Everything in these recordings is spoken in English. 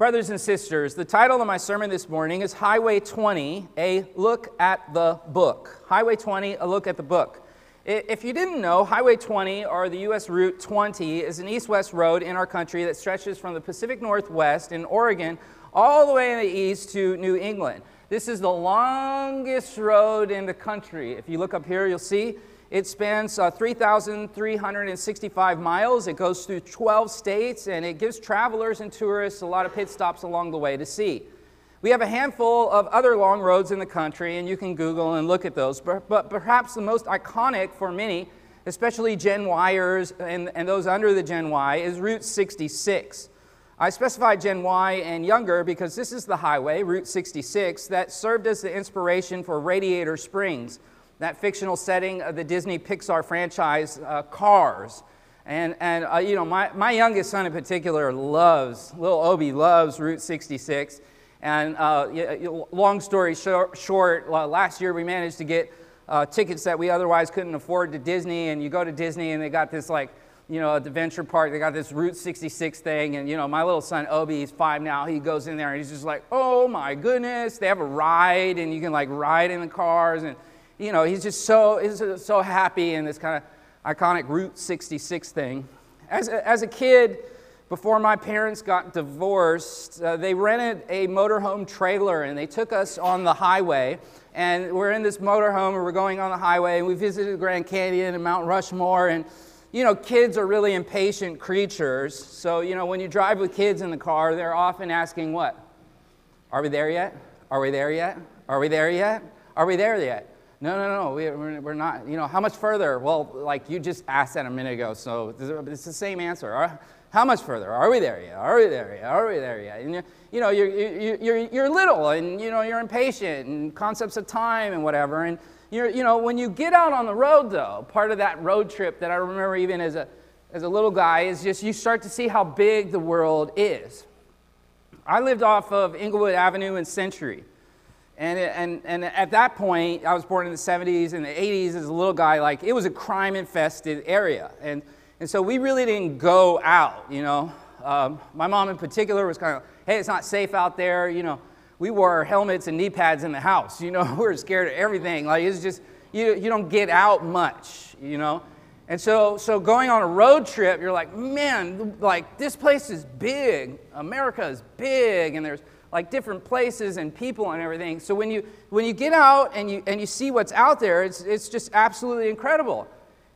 Brothers and sisters, the title of my sermon this morning is Highway 20, a look at the book. Highway 20, a look at the book. If you didn't know, Highway 20, or the U.S. Route 20, is an east west road in our country that stretches from the Pacific Northwest in Oregon all the way in the east to New England. This is the longest road in the country. If you look up here, you'll see it spans uh, 3,365 miles. It goes through 12 states, and it gives travelers and tourists a lot of pit stops along the way to see. We have a handful of other long roads in the country, and you can Google and look at those. But, but perhaps the most iconic for many, especially Gen Yers and, and those under the Gen Y, is Route 66. I specify Gen Y and younger because this is the highway, Route 66, that served as the inspiration for Radiator Springs that fictional setting of the Disney Pixar franchise uh, Cars. And, and uh, you know, my, my youngest son in particular loves, little Obi loves Route 66. And uh, long story short, short, last year we managed to get uh, tickets that we otherwise couldn't afford to Disney. And you go to Disney and they got this like, you know, at the Adventure Park, they got this Route 66 thing. And, you know, my little son, Obi, he's five now. He goes in there and he's just like, oh my goodness. They have a ride and you can like ride in the cars. And, you know, he's just so, he's so happy in this kind of iconic Route 66 thing. As a, as a kid, before my parents got divorced, uh, they rented a motorhome trailer and they took us on the highway. And we're in this motorhome and we're going on the highway and we visited Grand Canyon and Mount Rushmore. And, you know, kids are really impatient creatures. So, you know, when you drive with kids in the car, they're often asking, What? Are we there yet? Are we there yet? Are we there yet? Are we there yet? No, no, no, we, we're, we're not. You know, how much further? Well, like you just asked that a minute ago, so it's the same answer. How much further? Are we there yet? Are we there yet? Are we there yet? And you, you know, you're, you're, you're little and, you know, you're impatient and concepts of time and whatever. And, you're, you know, when you get out on the road, though, part of that road trip that I remember even as a, as a little guy is just you start to see how big the world is. I lived off of Inglewood Avenue and Century. And, and, and at that point, I was born in the 70s and the 80s as a little guy, like it was a crime infested area. And, and so we really didn't go out, you know. Um, my mom in particular was kind of, hey, it's not safe out there, you know. We wore helmets and knee pads in the house, you know. we were scared of everything. Like it's just, you, you don't get out much, you know. And so, so going on a road trip, you're like, man, like this place is big. America is big, and there's like different places and people and everything. So when you when you get out and you and you see what's out there, it's it's just absolutely incredible.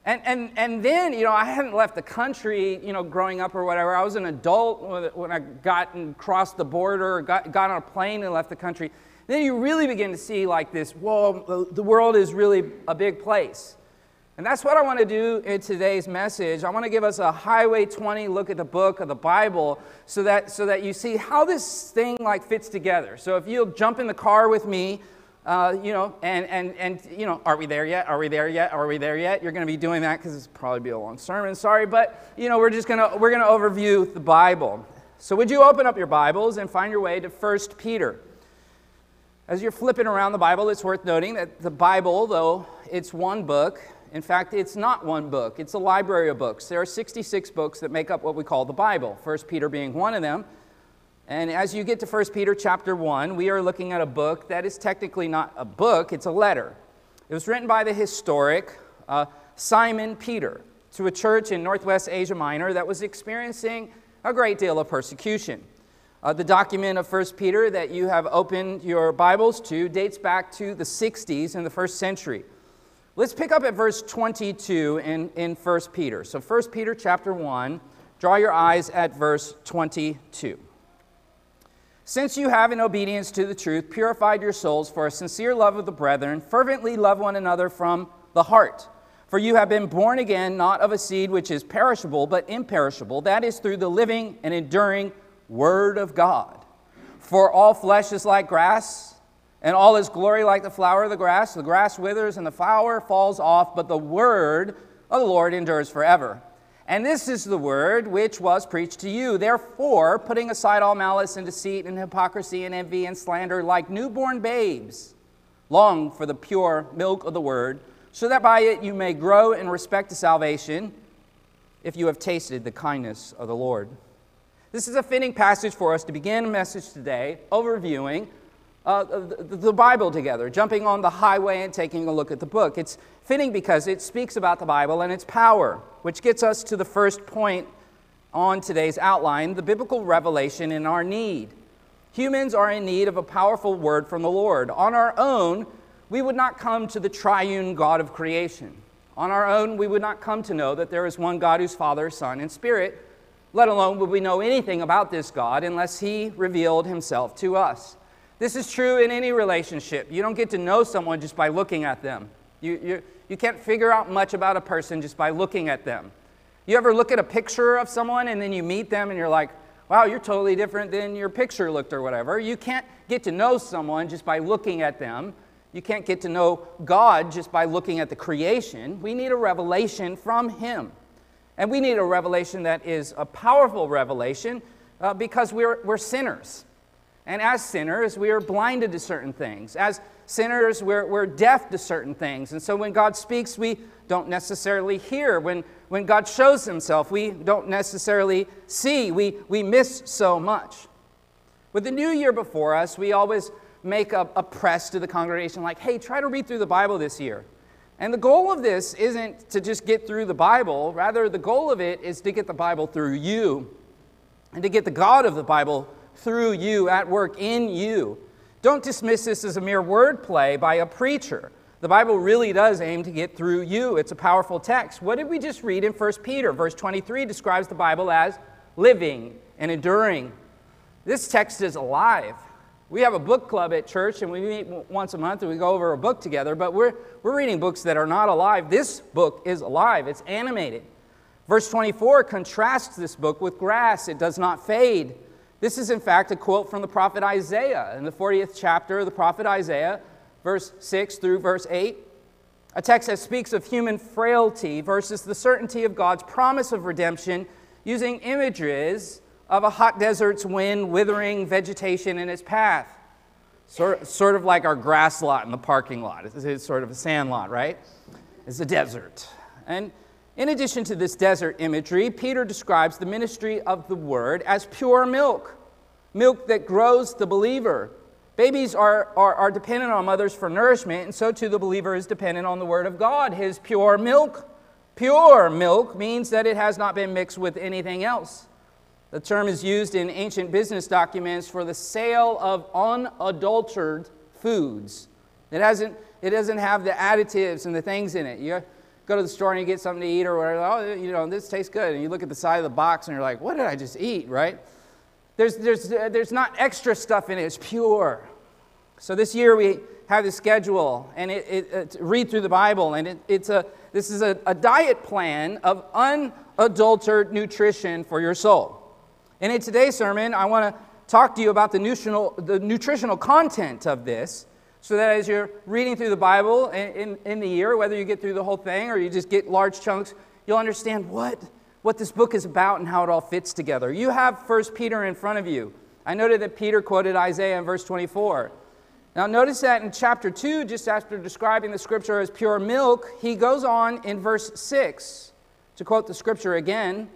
And and and then you know I hadn't left the country you know growing up or whatever. I was an adult when I got and crossed the border, got got on a plane and left the country. Then you really begin to see like this. Whoa, the world is really a big place. And that's what I want to do in today's message. I want to give us a Highway 20 look at the book of the Bible so that, so that you see how this thing like fits together. So if you'll jump in the car with me, uh, you know, and, and, and, you know, are we there yet? Are we there yet? Are we there yet? You're going to be doing that because it's probably be a long sermon. Sorry, but, you know, we're just going to, we're going to overview the Bible. So would you open up your Bibles and find your way to 1 Peter? As you're flipping around the Bible, it's worth noting that the Bible, though it's one book, in fact, it's not one book, it's a library of books. There are 66 books that make up what we call the Bible, 1 Peter being one of them. And as you get to 1 Peter chapter 1, we are looking at a book that is technically not a book, it's a letter. It was written by the historic uh, Simon Peter to a church in northwest Asia Minor that was experiencing a great deal of persecution. Uh, the document of 1 Peter that you have opened your Bibles to dates back to the 60s in the first century. Let's pick up at verse 22 in, in 1 Peter. So 1 Peter chapter 1, draw your eyes at verse 22. Since you have, in obedience to the truth, purified your souls for a sincere love of the brethren, fervently love one another from the heart. For you have been born again, not of a seed which is perishable, but imperishable. That is through the living and enduring Word of God. For all flesh is like grass and all his glory like the flower of the grass. The grass withers and the flower falls off, but the word of the Lord endures forever. And this is the word which was preached to you. Therefore, putting aside all malice and deceit and hypocrisy and envy and slander, like newborn babes, long for the pure milk of the word, so that by it you may grow in respect to salvation, if you have tasted the kindness of the Lord. This is a fitting passage for us to begin a message today, overviewing uh, the, the Bible together, jumping on the highway and taking a look at the book. It's fitting because it speaks about the Bible and its power, which gets us to the first point on today's outline the biblical revelation in our need. Humans are in need of a powerful word from the Lord. On our own, we would not come to the triune God of creation. On our own, we would not come to know that there is one God who's Father, Son, and Spirit let alone would we know anything about this God unless He revealed Himself to us. This is true in any relationship. You don't get to know someone just by looking at them. You, you, you can't figure out much about a person just by looking at them. You ever look at a picture of someone and then you meet them and you're like, wow, you're totally different than your picture looked or whatever. You can't get to know someone just by looking at them. You can't get to know God just by looking at the creation. We need a revelation from Him. And we need a revelation that is a powerful revelation uh, because we're, we're sinners. And as sinners, we are blinded to certain things. As sinners, we're, we're deaf to certain things. And so when God speaks, we don't necessarily hear. When, when God shows himself, we don't necessarily see. We, we miss so much. With the new year before us, we always make a, a press to the congregation like, hey, try to read through the Bible this year. And the goal of this isn't to just get through the Bible, rather, the goal of it is to get the Bible through you and to get the God of the Bible through you, at work in you. Don't dismiss this as a mere wordplay by a preacher. The Bible really does aim to get through you. It's a powerful text. What did we just read in 1 Peter? Verse 23 describes the Bible as living and enduring. This text is alive. We have a book club at church, and we meet once a month and we go over a book together, but we're, we're reading books that are not alive. This book is alive, it's animated. Verse 24 contrasts this book with grass, it does not fade. This is, in fact, a quote from the prophet Isaiah in the 40th chapter of the prophet Isaiah, verse 6 through verse 8. A text that speaks of human frailty versus the certainty of God's promise of redemption using images of a hot desert's wind withering vegetation in its path. Sort, sort of like our grass lot in the parking lot. It's, it's sort of a sand lot, right? It's a desert. And in addition to this desert imagery, Peter describes the ministry of the word as pure milk, milk that grows the believer. Babies are, are, are dependent on mothers for nourishment, and so too the believer is dependent on the word of God, his pure milk. Pure milk means that it has not been mixed with anything else. The term is used in ancient business documents for the sale of unadulterated foods. It, hasn't, it doesn't have the additives and the things in it. You go to the store and you get something to eat or whatever. Oh, you know, this tastes good. And you look at the side of the box and you're like, what did I just eat, right? There's, there's, there's not extra stuff in it, it's pure. So this year we have the schedule and it, it, uh, it read through the Bible, and it, it's a, this is a, a diet plan of unadulterated nutrition for your soul. And in today's sermon, I want to talk to you about the nutritional, the nutritional content of this so that as you're reading through the Bible in, in, in, the year, whether you get through the whole thing or you just get large chunks, you'll understand what, what this book is about and how it all fits together. You have 1 Peter in front of you. I noted that Peter quoted Isaiah in verse 24. Now, notice that in chapter 2, just after describing the scripture as pure milk, he goes on in verse 6 to quote the scripture again.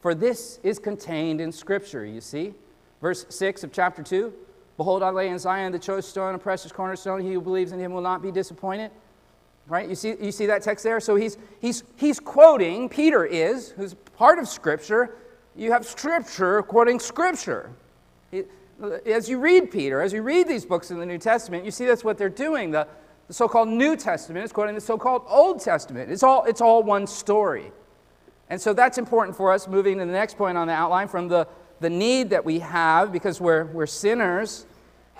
For this is contained in Scripture, you see. Verse 6 of chapter 2 Behold, I lay in Zion the choice stone, a precious cornerstone. He who believes in him will not be disappointed. Right? You see, you see that text there? So he's, he's, he's quoting, Peter is, who's part of Scripture. You have Scripture quoting Scripture. As you read Peter, as you read these books in the New Testament, you see that's what they're doing. The, the so called New Testament is quoting the so called Old Testament. It's all, it's all one story. And so that's important for us moving to the next point on the outline from the, the need that we have because we're, we're sinners.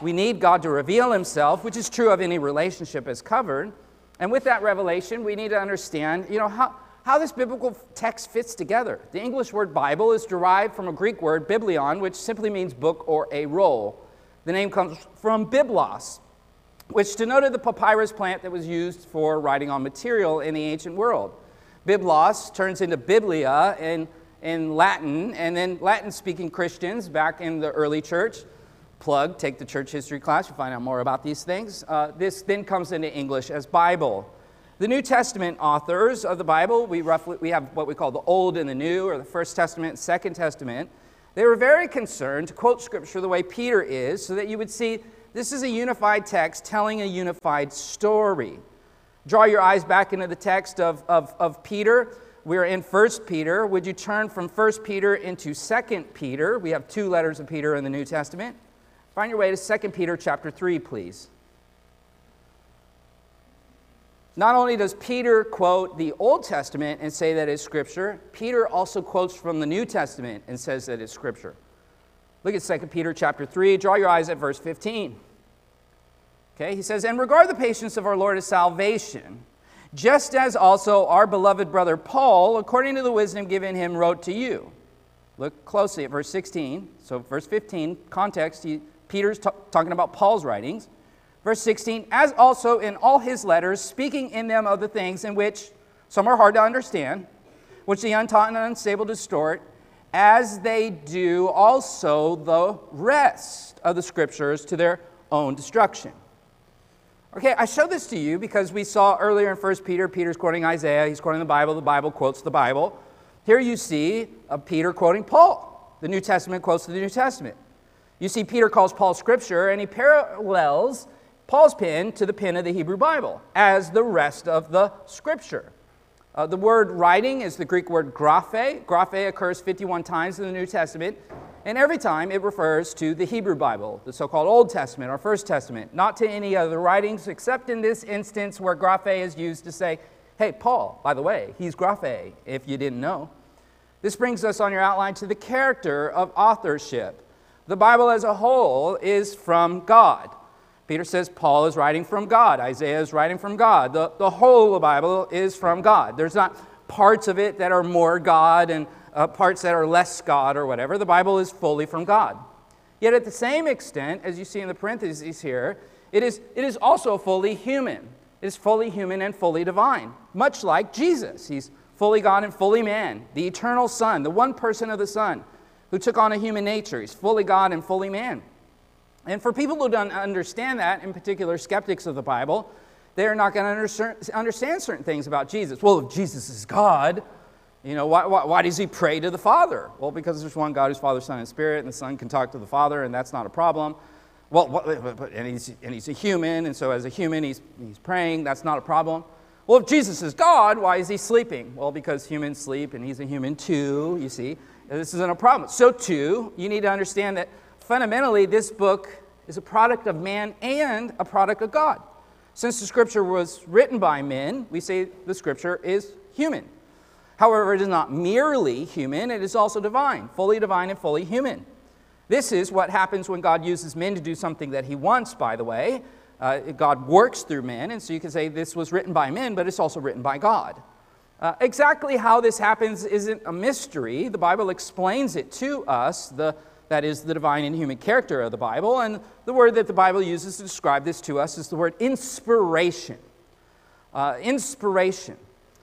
We need God to reveal Himself, which is true of any relationship as covered. And with that revelation, we need to understand, you know, how, how this biblical text fits together. The English word Bible is derived from a Greek word, biblion, which simply means book or a roll. The name comes from biblos, which denoted the papyrus plant that was used for writing on material in the ancient world. Biblos turns into Biblia in, in Latin, and then Latin speaking Christians back in the early church, plug, take the church history class, you find out more about these things. Uh, this then comes into English as Bible. The New Testament authors of the Bible, we roughly we have what we call the Old and the New, or the First Testament, Second Testament. They were very concerned to quote Scripture the way Peter is so that you would see this is a unified text telling a unified story. Draw your eyes back into the text of, of, of Peter. We're in 1 Peter. Would you turn from 1 Peter into 2 Peter? We have two letters of Peter in the New Testament. Find your way to 2 Peter chapter 3, please. Not only does Peter quote the Old Testament and say that it's Scripture, Peter also quotes from the New Testament and says that it's Scripture. Look at 2 Peter chapter 3. Draw your eyes at verse 15. Okay, he says, And regard the patience of our Lord as salvation, just as also our beloved brother Paul, according to the wisdom given him, wrote to you. Look closely at verse 16. So, verse 15, context, he, Peter's t- talking about Paul's writings. Verse 16, as also in all his letters, speaking in them of the things in which some are hard to understand, which the untaught and unstable distort, as they do also the rest of the scriptures to their own destruction. Okay, I show this to you because we saw earlier in 1 Peter, Peter's quoting Isaiah, he's quoting the Bible, the Bible quotes the Bible. Here you see uh, Peter quoting Paul. The New Testament quotes the New Testament. You see, Peter calls Paul scripture and he parallels Paul's pen to the pen of the Hebrew Bible as the rest of the scripture. Uh, the word writing is the Greek word graphe. Graphe occurs 51 times in the New Testament. And every time it refers to the Hebrew Bible, the so called Old Testament or First Testament, not to any other writings, except in this instance where graphe is used to say, hey, Paul, by the way, he's graphe, if you didn't know. This brings us on your outline to the character of authorship. The Bible as a whole is from God. Peter says Paul is writing from God, Isaiah is writing from God. The, the whole of the Bible is from God. There's not parts of it that are more God and uh, parts that are less God or whatever. The Bible is fully from God. Yet, at the same extent, as you see in the parentheses here, it is, it is also fully human. It is fully human and fully divine, much like Jesus. He's fully God and fully man, the eternal Son, the one person of the Son who took on a human nature. He's fully God and fully man. And for people who don't understand that, in particular skeptics of the Bible, they're not going to understand certain things about Jesus. Well, if Jesus is God, you know, why, why, why, does he pray to the Father? Well, because there's one God who's Father, Son, and Spirit, and the Son can talk to the Father, and that's not a problem. Well, what, and, he's, and he's a human, and so as a human, he's, he's praying, that's not a problem. Well, if Jesus is God, why is he sleeping? Well, because humans sleep, and he's a human too, you see. This isn't a problem. So, too, you need to understand that fundamentally, this book is a product of man and a product of God. Since the scripture was written by men, we say the scripture is human. However, it is not merely human, it is also divine, fully divine and fully human. This is what happens when God uses men to do something that he wants, by the way. Uh, God works through men, and so you can say this was written by men, but it's also written by God. Uh, exactly how this happens isn't a mystery. The Bible explains it to us, the, that is, the divine and human character of the Bible. And the word that the Bible uses to describe this to us is the word inspiration. Uh, inspiration.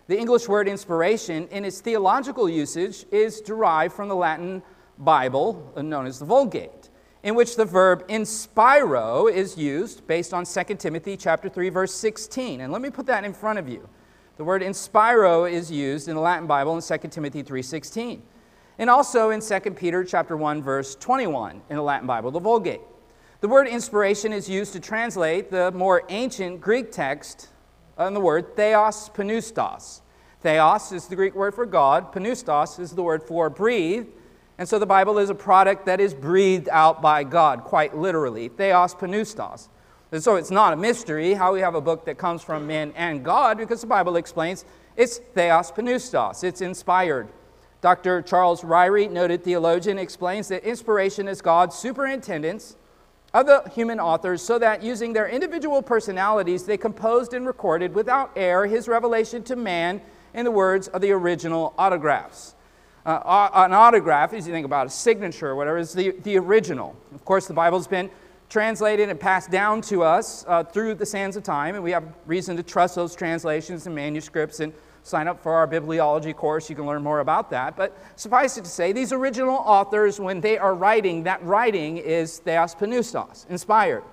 The English word inspiration, in its theological usage, is derived from the Latin Bible, uh, known as the Vulgate, in which the verb inspiro is used based on 2 Timothy chapter 3, verse 16. And let me put that in front of you. The word inspiro is used in the Latin Bible in 2 Timothy 3:16. And also in 2 Peter chapter 1 verse 21 in the Latin Bible, the Vulgate. The word inspiration is used to translate the more ancient Greek text on the word theos pneustos. Theos is the Greek word for God, pneustos is the word for breathe. And so the Bible is a product that is breathed out by God, quite literally. Theos pneustos. And so it's not a mystery how we have a book that comes from men and God, because the Bible explains it's theos pneustos, it's inspired. Dr. Charles Ryrie, noted theologian, explains that inspiration is God's superintendence of the human authors so that using their individual personalities, they composed and recorded without error his revelation to man in the words of the original autographs. Uh, an autograph, as you think about a signature or whatever, is the, the original. Of course, the Bible's been translated and passed down to us uh, through the sands of time, and we have reason to trust those translations and manuscripts and sign up for our bibliology course. You can learn more about that. But suffice it to say, these original authors, when they are writing, that writing is theos pneustos, inspired.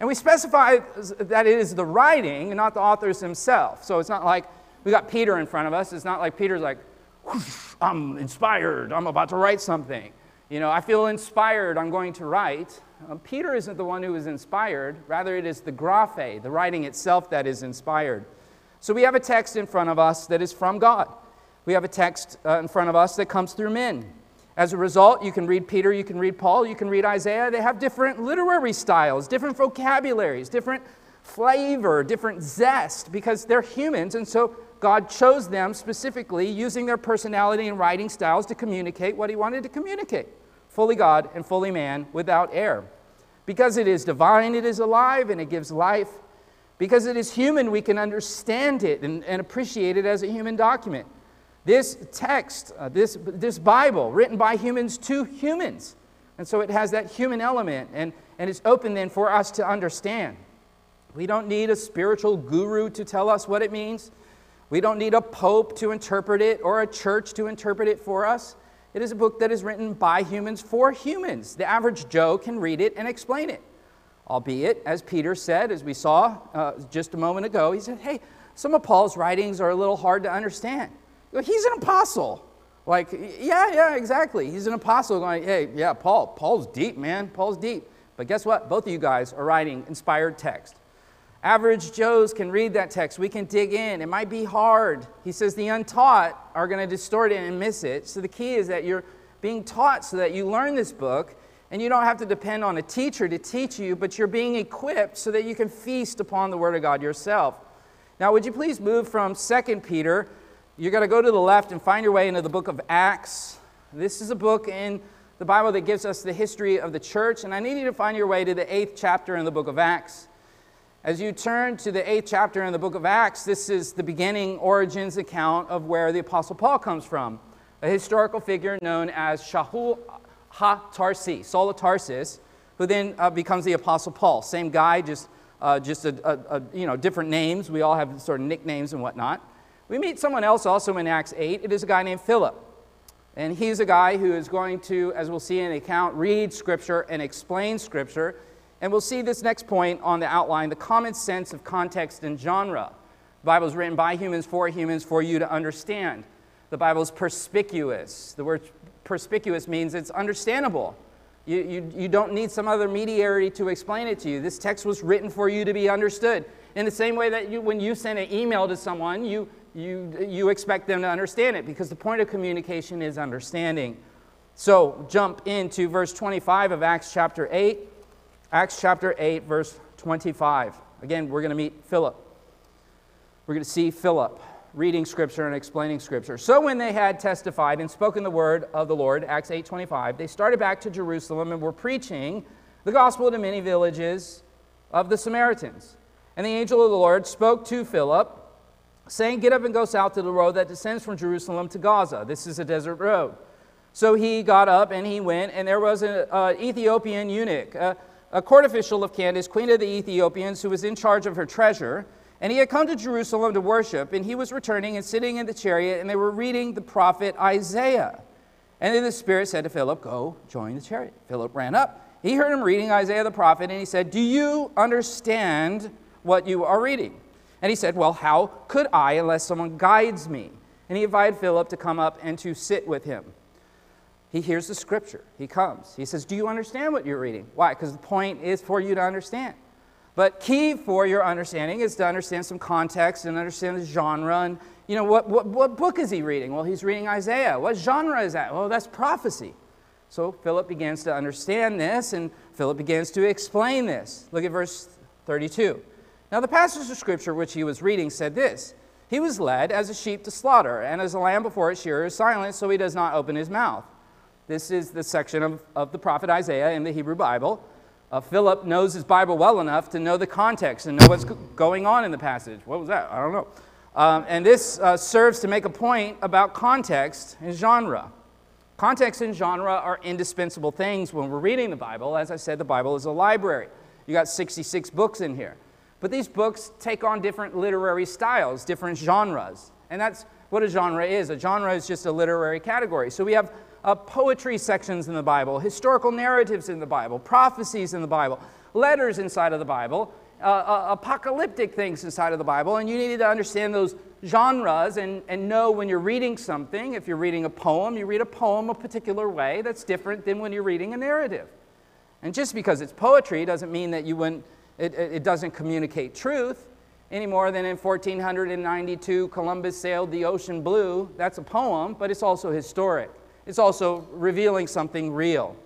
And we specify that it is the writing, not the authors themselves. So it's not like we got Peter in front of us. It's not like Peter's like, I'm inspired, I'm about to write something. You know, I feel inspired, I'm going to write. Uh, Peter isn't the one who is inspired, rather, it is the graphe, the writing itself, that is inspired. So we have a text in front of us that is from God. We have a text uh, in front of us that comes through men. As a result, you can read Peter, you can read Paul, you can read Isaiah. They have different literary styles, different vocabularies, different flavor, different zest, because they're humans. And so God chose them specifically using their personality and writing styles to communicate what He wanted to communicate fully God and fully man without error. Because it is divine, it is alive, and it gives life. Because it is human, we can understand it and, and appreciate it as a human document. This text, uh, this, this Bible, written by humans to humans. And so it has that human element, and, and it's open then for us to understand. We don't need a spiritual guru to tell us what it means. We don't need a pope to interpret it or a church to interpret it for us. It is a book that is written by humans for humans. The average Joe can read it and explain it. Albeit, as Peter said, as we saw uh, just a moment ago, he said, hey, some of Paul's writings are a little hard to understand. He's an apostle. Like, yeah, yeah, exactly. He's an apostle going, hey, yeah, Paul, Paul's deep, man. Paul's deep. But guess what? Both of you guys are writing inspired text. Average Joes can read that text. We can dig in. It might be hard. He says the untaught are going to distort it and miss it. So the key is that you're being taught so that you learn this book and you don't have to depend on a teacher to teach you, but you're being equipped so that you can feast upon the Word of God yourself. Now, would you please move from 2 Peter you're going to go to the left and find your way into the book of Acts. This is a book in the Bible that gives us the history of the church, and I need you to find your way to the eighth chapter in the book of Acts. As you turn to the eighth chapter in the book of Acts, this is the beginning origins account of where the Apostle Paul comes from, a historical figure known as Shaul ha-Tarsi, Saul of Tarsus, who then uh, becomes the Apostle Paul. Same guy, just, uh, just a, a, a, you know, different names. We all have sort of nicknames and whatnot. We meet someone else also in Acts 8. It is a guy named Philip. And he's a guy who is going to, as we'll see in the account, read Scripture and explain Scripture. And we'll see this next point on the outline the common sense of context and genre. The Bible is written by humans for humans for you to understand. The Bible is perspicuous. The word perspicuous means it's understandable. You, you, you don't need some other mediary to explain it to you. This text was written for you to be understood. In the same way that you, when you send an email to someone, you, you, you expect them to understand it because the point of communication is understanding. So jump into verse 25 of Acts chapter 8. Acts chapter 8, verse 25. Again, we're going to meet Philip. We're going to see Philip reading scripture and explaining scripture. So when they had testified and spoken the word of the Lord, Acts 8:25, they started back to Jerusalem and were preaching the gospel to many villages of the Samaritans. And the angel of the Lord spoke to Philip saying, Get up and go south to the road that descends from Jerusalem to Gaza. This is a desert road. So he got up and he went, and there was an Ethiopian eunuch, a, a court official of Candace, queen of the Ethiopians, who was in charge of her treasure. And he had come to Jerusalem to worship, and he was returning and sitting in the chariot, and they were reading the prophet Isaiah. And then the Spirit said to Philip, Go, join the chariot. Philip ran up. He heard him reading Isaiah the prophet, and he said, Do you understand what you are reading? And he said, Well, how could I unless someone guides me? And he invited Philip to come up and to sit with him. He hears the scripture. He comes. He says, Do you understand what you're reading? Why? Because the point is for you to understand. But key for your understanding is to understand some context and understand the genre. And, you know, what, what, what book is he reading? Well, he's reading Isaiah. What genre is that? Well, that's prophecy. So Philip begins to understand this, and Philip begins to explain this. Look at verse 32. Now, the passage of Scripture which he was reading said this He was led as a sheep to slaughter, and as a lamb before its shearer is silent, so he does not open his mouth. This is the section of, of the prophet Isaiah in the Hebrew Bible. Uh, Philip knows his Bible well enough to know the context and know what's going on in the passage. What was that? I don't know. Um, and this uh, serves to make a point about context and genre. Context and genre are indispensable things when we're reading the Bible. As I said, the Bible is a library. You got 66 books in here. But these books take on different literary styles, different genres. And that's what a genre is. A genre is just a literary category. So we have uh, poetry sections in the Bible, historical narratives in the Bible, prophecies in the Bible, letters inside of the Bible, uh, uh, apocalyptic things inside of the Bible, and you need to understand those genres and, and know when you're reading something. If you're reading a poem, you read a poem a particular way that's different than when you're reading a narrative. And just because it's poetry doesn't mean that you wouldn't, it, it doesn't communicate truth any more than in 1492 Columbus sailed the ocean blue. That's a poem, but it's also historic. It's also revealing something real.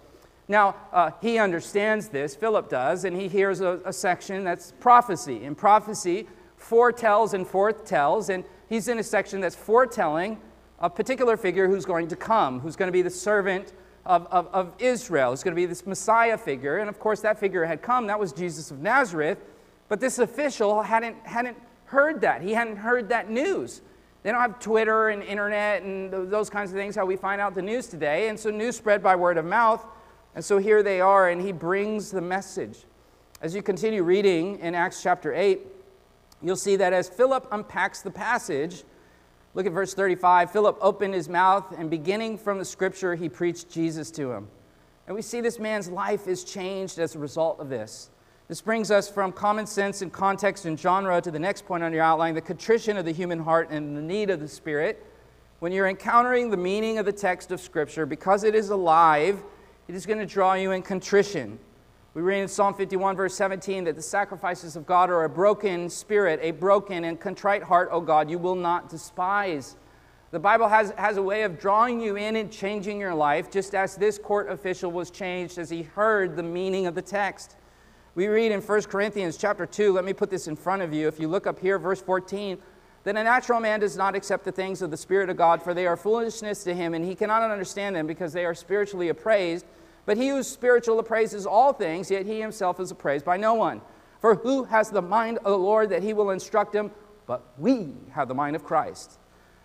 Now, uh, he understands this, Philip does, and he hears a, a section that's prophecy. In prophecy, foretells and forthtells, and he's in a section that's foretelling a particular figure who's going to come, who's going to be the servant of, of, of Israel, who's going to be this Messiah figure. And of course, that figure had come. That was Jesus of Nazareth. But this official hadn't, hadn't heard that. He hadn't heard that news. They don't have Twitter and internet and those kinds of things, how we find out the news today. And so news spread by word of mouth. And so here they are, and he brings the message. As you continue reading in Acts chapter 8, you'll see that as Philip unpacks the passage, look at verse 35 Philip opened his mouth, and beginning from the scripture, he preached Jesus to him. And we see this man's life is changed as a result of this. This brings us from common sense and context and genre to the next point on your outline the contrition of the human heart and the need of the Spirit. When you're encountering the meaning of the text of Scripture, because it is alive, it is going to draw you in contrition. We read in Psalm 51, verse 17, that the sacrifices of God are a broken spirit, a broken and contrite heart, O God, you will not despise. The Bible has, has a way of drawing you in and changing your life, just as this court official was changed as he heard the meaning of the text. We read in 1 Corinthians chapter 2, let me put this in front of you. If you look up here, verse 14, then a natural man does not accept the things of the Spirit of God, for they are foolishness to him, and he cannot understand them because they are spiritually appraised. But he who is spiritual appraises all things, yet he himself is appraised by no one. For who has the mind of the Lord that he will instruct him? But we have the mind of Christ.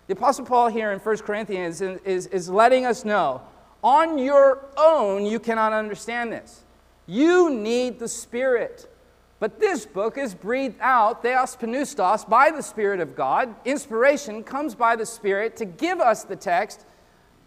The Apostle Paul here in 1 Corinthians is, is letting us know on your own, you cannot understand this. You need the Spirit. But this book is breathed out, Theos Pneustos, by the Spirit of God. Inspiration comes by the Spirit to give us the text,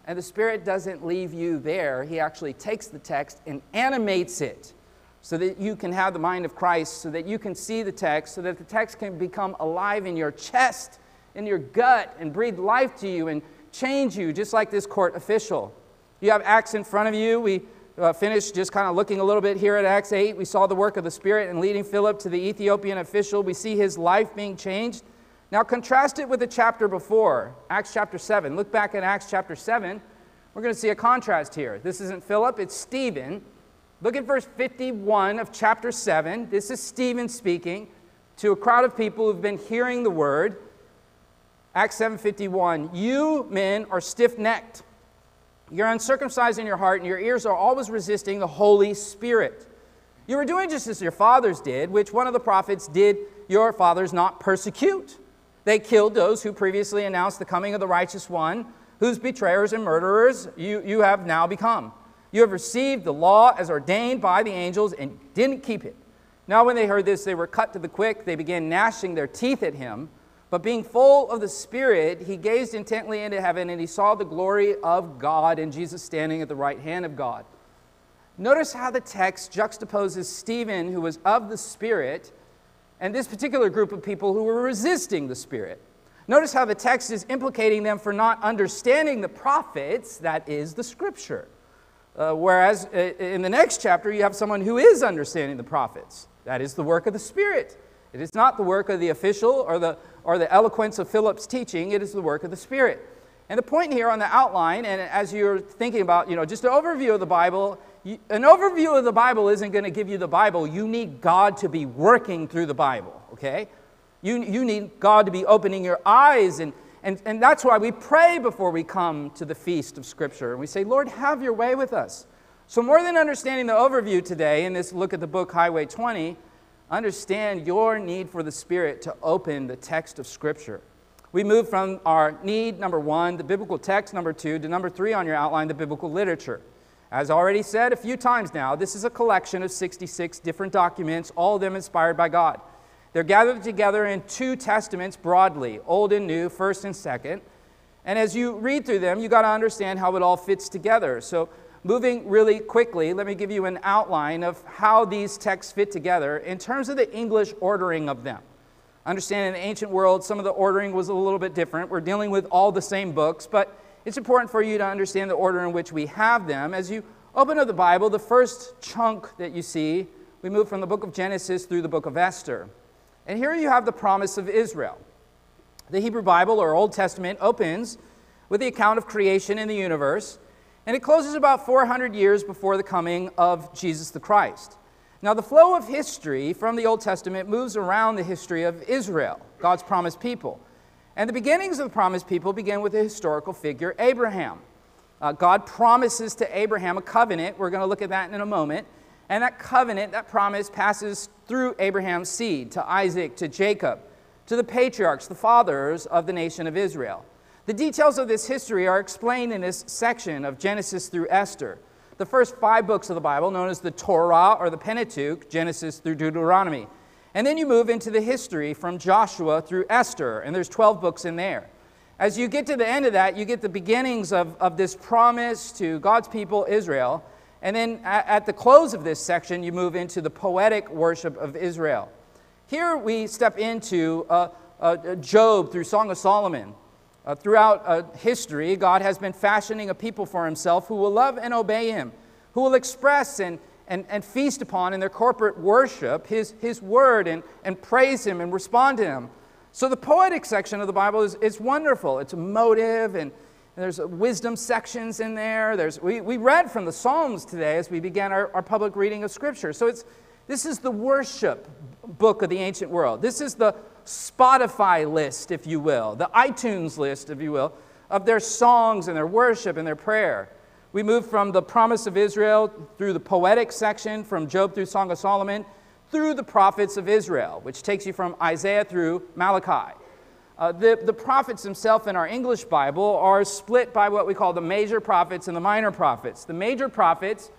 and the Spirit doesn't leave you there. He actually takes the text and animates it so that you can have the mind of Christ, so that you can see the text, so that the text can become alive in your chest, in your gut, and breathe life to you and change you, just like this court official. You have Acts in front of you. We uh, finished just kind of looking a little bit here at Acts 8. We saw the work of the Spirit in leading Philip to the Ethiopian official. We see his life being changed. Now, contrast it with the chapter before, Acts chapter 7. Look back at Acts chapter 7. We're going to see a contrast here. This isn't Philip, it's Stephen. Look at verse 51 of chapter 7. This is Stephen speaking to a crowd of people who've been hearing the word. Acts 7:51. You men are stiff-necked. You're uncircumcised in your heart, and your ears are always resisting the Holy Spirit. You were doing just as your fathers did, which one of the prophets did your fathers not persecute. They killed those who previously announced the coming of the righteous one, whose betrayers and murderers you, you have now become. You have received the law as ordained by the angels and didn't keep it. Now, when they heard this, they were cut to the quick. They began gnashing their teeth at him. But being full of the Spirit, he gazed intently into heaven and he saw the glory of God and Jesus standing at the right hand of God. Notice how the text juxtaposes Stephen, who was of the Spirit, and this particular group of people who were resisting the Spirit. Notice how the text is implicating them for not understanding the prophets, that is, the Scripture. Uh, whereas uh, in the next chapter, you have someone who is understanding the prophets. That is the work of the Spirit. It is not the work of the official or the, or the eloquence of Philip's teaching, it is the work of the Spirit. And the point here on the outline, and as you're thinking about, you know, just an overview of the Bible, you, an overview of the Bible isn't going to give you the Bible. You need God to be working through the Bible, okay? You, you need God to be opening your eyes, and, and, and that's why we pray before we come to the feast of Scripture. And we say, Lord, have your way with us. So, more than understanding the overview today in this look at the book Highway 20, understand your need for the Spirit to open the text of Scripture. We move from our need, number one, the biblical text, number two, to number three on your outline, the biblical literature. As already said a few times now, this is a collection of 66 different documents, all of them inspired by God. They're gathered together in two testaments broadly, Old and New, First and Second. And as you read through them, you got to understand how it all fits together. So Moving really quickly, let me give you an outline of how these texts fit together in terms of the English ordering of them. Understand in the ancient world, some of the ordering was a little bit different. We're dealing with all the same books, but it's important for you to understand the order in which we have them. As you open up the Bible, the first chunk that you see, we move from the book of Genesis through the book of Esther. And here you have the promise of Israel. The Hebrew Bible or Old Testament opens with the account of creation in the universe, and it closes about 400 years before the coming of Jesus the Christ. Now, the flow of history from the Old Testament moves around the history of Israel, God's promised people. And the beginnings of the promised people begin with the historical figure Abraham. Uh, God promises to Abraham a covenant. We're going to look at that in a moment. And that covenant, that promise, passes through Abraham's seed to Isaac, to Jacob, to the patriarchs, the fathers of the nation of Israel. The details of this history are explained in this section of Genesis through Esther. The first five books of the Bible, known as the Torah or the Pentateuch, Genesis through Deuteronomy. And then you move into the history from Joshua through Esther, and there's 12 books in there. As you get to the end of that, you get the beginnings of, of this promise to God's people, Israel. And then at, at the close of this section, you move into the poetic worship of Israel. Here we step into uh, uh, Job through Song of Solomon. Uh, throughout uh, history, God has been fashioning a people for himself who will love and obey him, who will express and, and, and feast upon in their corporate worship his, his word and, and praise him and respond to him. So the poetic section of the Bible is, is wonderful. It's emotive and, and there's wisdom sections in there. There's, we, we read from the Psalms today as we began our, our public reading of Scripture. So it's, this is the worship book of the ancient world. This is the Spotify list, if you will, the iTunes list, if you will, of their songs and their worship and their prayer. We move from the promise of Israel through the poetic section, from Job through Song of Solomon, through the prophets of Israel, which takes you from Isaiah through Malachi. Uh, the, the prophets themselves in our English Bible are split by what we call the major prophets and the minor prophets. The major prophets,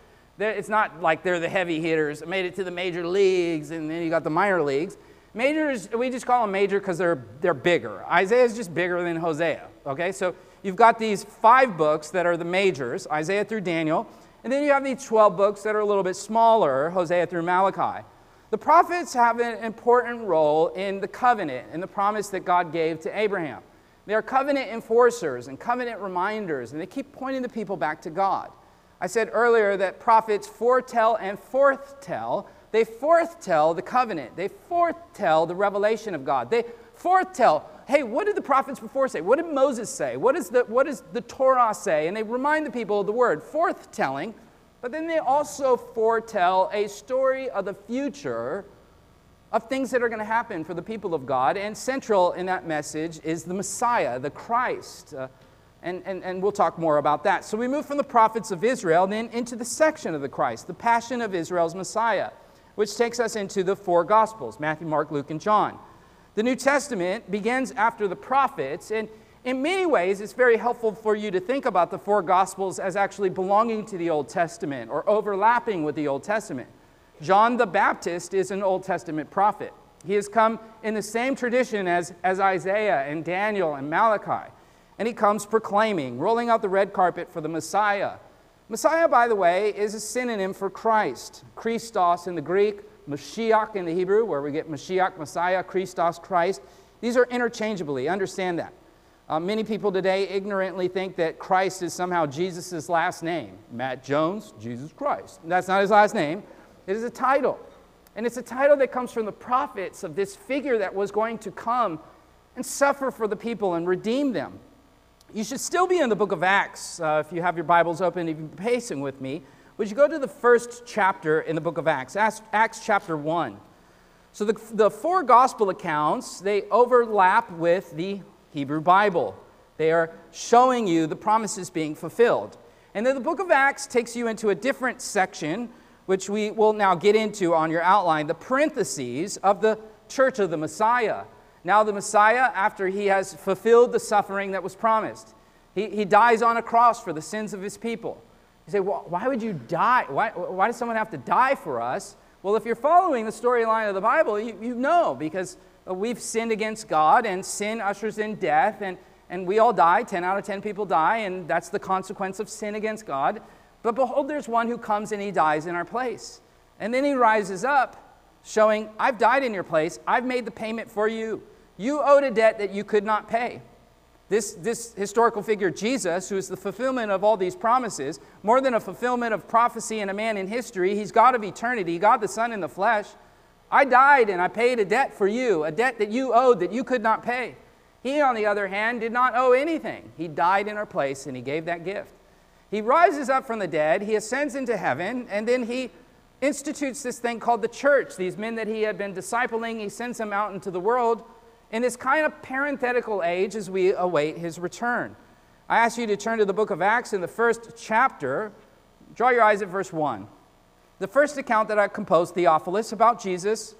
it's not like they're the heavy hitters, made it to the major leagues, and then you got the minor leagues. Majors, we just call them major because they're, they're bigger. Isaiah is just bigger than Hosea. Okay, so you've got these five books that are the majors, Isaiah through Daniel, and then you have these 12 books that are a little bit smaller, Hosea through Malachi. The prophets have an important role in the covenant and the promise that God gave to Abraham. They are covenant enforcers and covenant reminders, and they keep pointing the people back to God. I said earlier that prophets foretell and forthtell they forthtell the covenant. They forthtell the revelation of God. They forthtell, hey, what did the prophets before say? What did Moses say? What, is the, what does the Torah say? And they remind the people of the word, forthtelling. But then they also foretell a story of the future of things that are going to happen for the people of God. And central in that message is the Messiah, the Christ. Uh, and, and, and we'll talk more about that. So we move from the prophets of Israel then into the section of the Christ, the passion of Israel's Messiah which takes us into the four Gospels Matthew, Mark, Luke, and John. The New Testament begins after the prophets, and in many ways, it's very helpful for you to think about the four Gospels as actually belonging to the Old Testament or overlapping with the Old Testament. John the Baptist is an Old Testament prophet. He has come in the same tradition as, as Isaiah and Daniel and Malachi. And he comes proclaiming, rolling out the red carpet for the Messiah Messiah, by the way, is a synonym for Christ. Christos in the Greek, Mashiach in the Hebrew, where we get Mashiach, Messiah, Christos, Christ. These are interchangeably. Understand that. Uh, many people today ignorantly think that Christ is somehow Jesus' last name. Matt Jones, Jesus Christ. That's not his last name, it is a title. And it's a title that comes from the prophets of this figure that was going to come and suffer for the people and redeem them. You should still be in the book of Acts uh, if you have your Bibles open, if you're pacing with me. Would you go to the first chapter in the book of Acts, Acts, chapter 1. So the, the four gospel accounts, they overlap with the Hebrew Bible. They are showing you the promises being fulfilled. And then the book of Acts takes you into a different section, which we will now get into on your outline, the parentheses of the church of the Messiah. Now, the Messiah, after he has fulfilled the suffering that was promised, he, he dies on a cross for the sins of his people. You say, well, why would you die? Why, why does someone have to die for us? Well, if you're following the storyline of the Bible, you, you know because uh, we've sinned against God and sin ushers in death, and, and we all die. 10 out of 10 people die, and that's the consequence of sin against God. But behold, there's one who comes and he dies in our place. And then he rises up showing, I've died in your place, I've made the payment for you. You owed a debt that you could not pay. This, this historical figure, Jesus, who is the fulfillment of all these promises, more than a fulfillment of prophecy and a man in history, he's God of eternity, God the Son in the flesh. I died and I paid a debt for you, a debt that you owed that you could not pay. He, on the other hand, did not owe anything. He died in our place and he gave that gift. He rises up from the dead, he ascends into heaven, and then he institutes this thing called the church. These men that he had been discipling, he sends them out into the world in this kind of parenthetical age as we await his return. I ask you to turn to the book of Acts in the first chapter. Draw your eyes at verse 1. The first account that I composed, Theophilus, about Jesus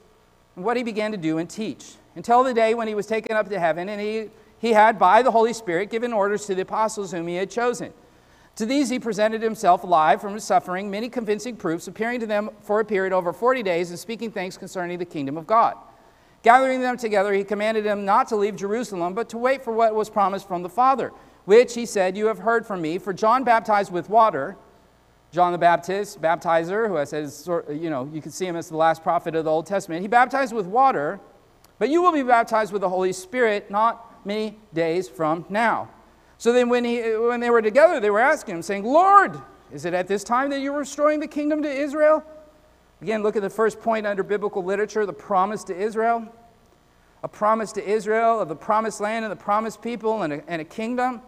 and what he began to do and teach, until the day when he was taken up to heaven and he, he had, by the Holy Spirit, given orders to the apostles whom he had chosen. To these he presented himself alive from his suffering, many convincing proofs, appearing to them for a period over 40 days and speaking things concerning the kingdom of God. Gathering them together, he commanded them not to leave Jerusalem, but to wait for what was promised from the Father, which he said, You have heard from me. For John baptized with water, John the Baptist, baptizer, who I said is, you know, you can see him as the last prophet of the Old Testament. He baptized with water, but you will be baptized with the Holy Spirit not many days from now. So then, when, he, when they were together, they were asking him, saying, Lord, is it at this time that you're restoring the kingdom to Israel? Again, look at the first point under biblical literature the promise to Israel. A promise to Israel of the promised land and the promised people and a, and a kingdom.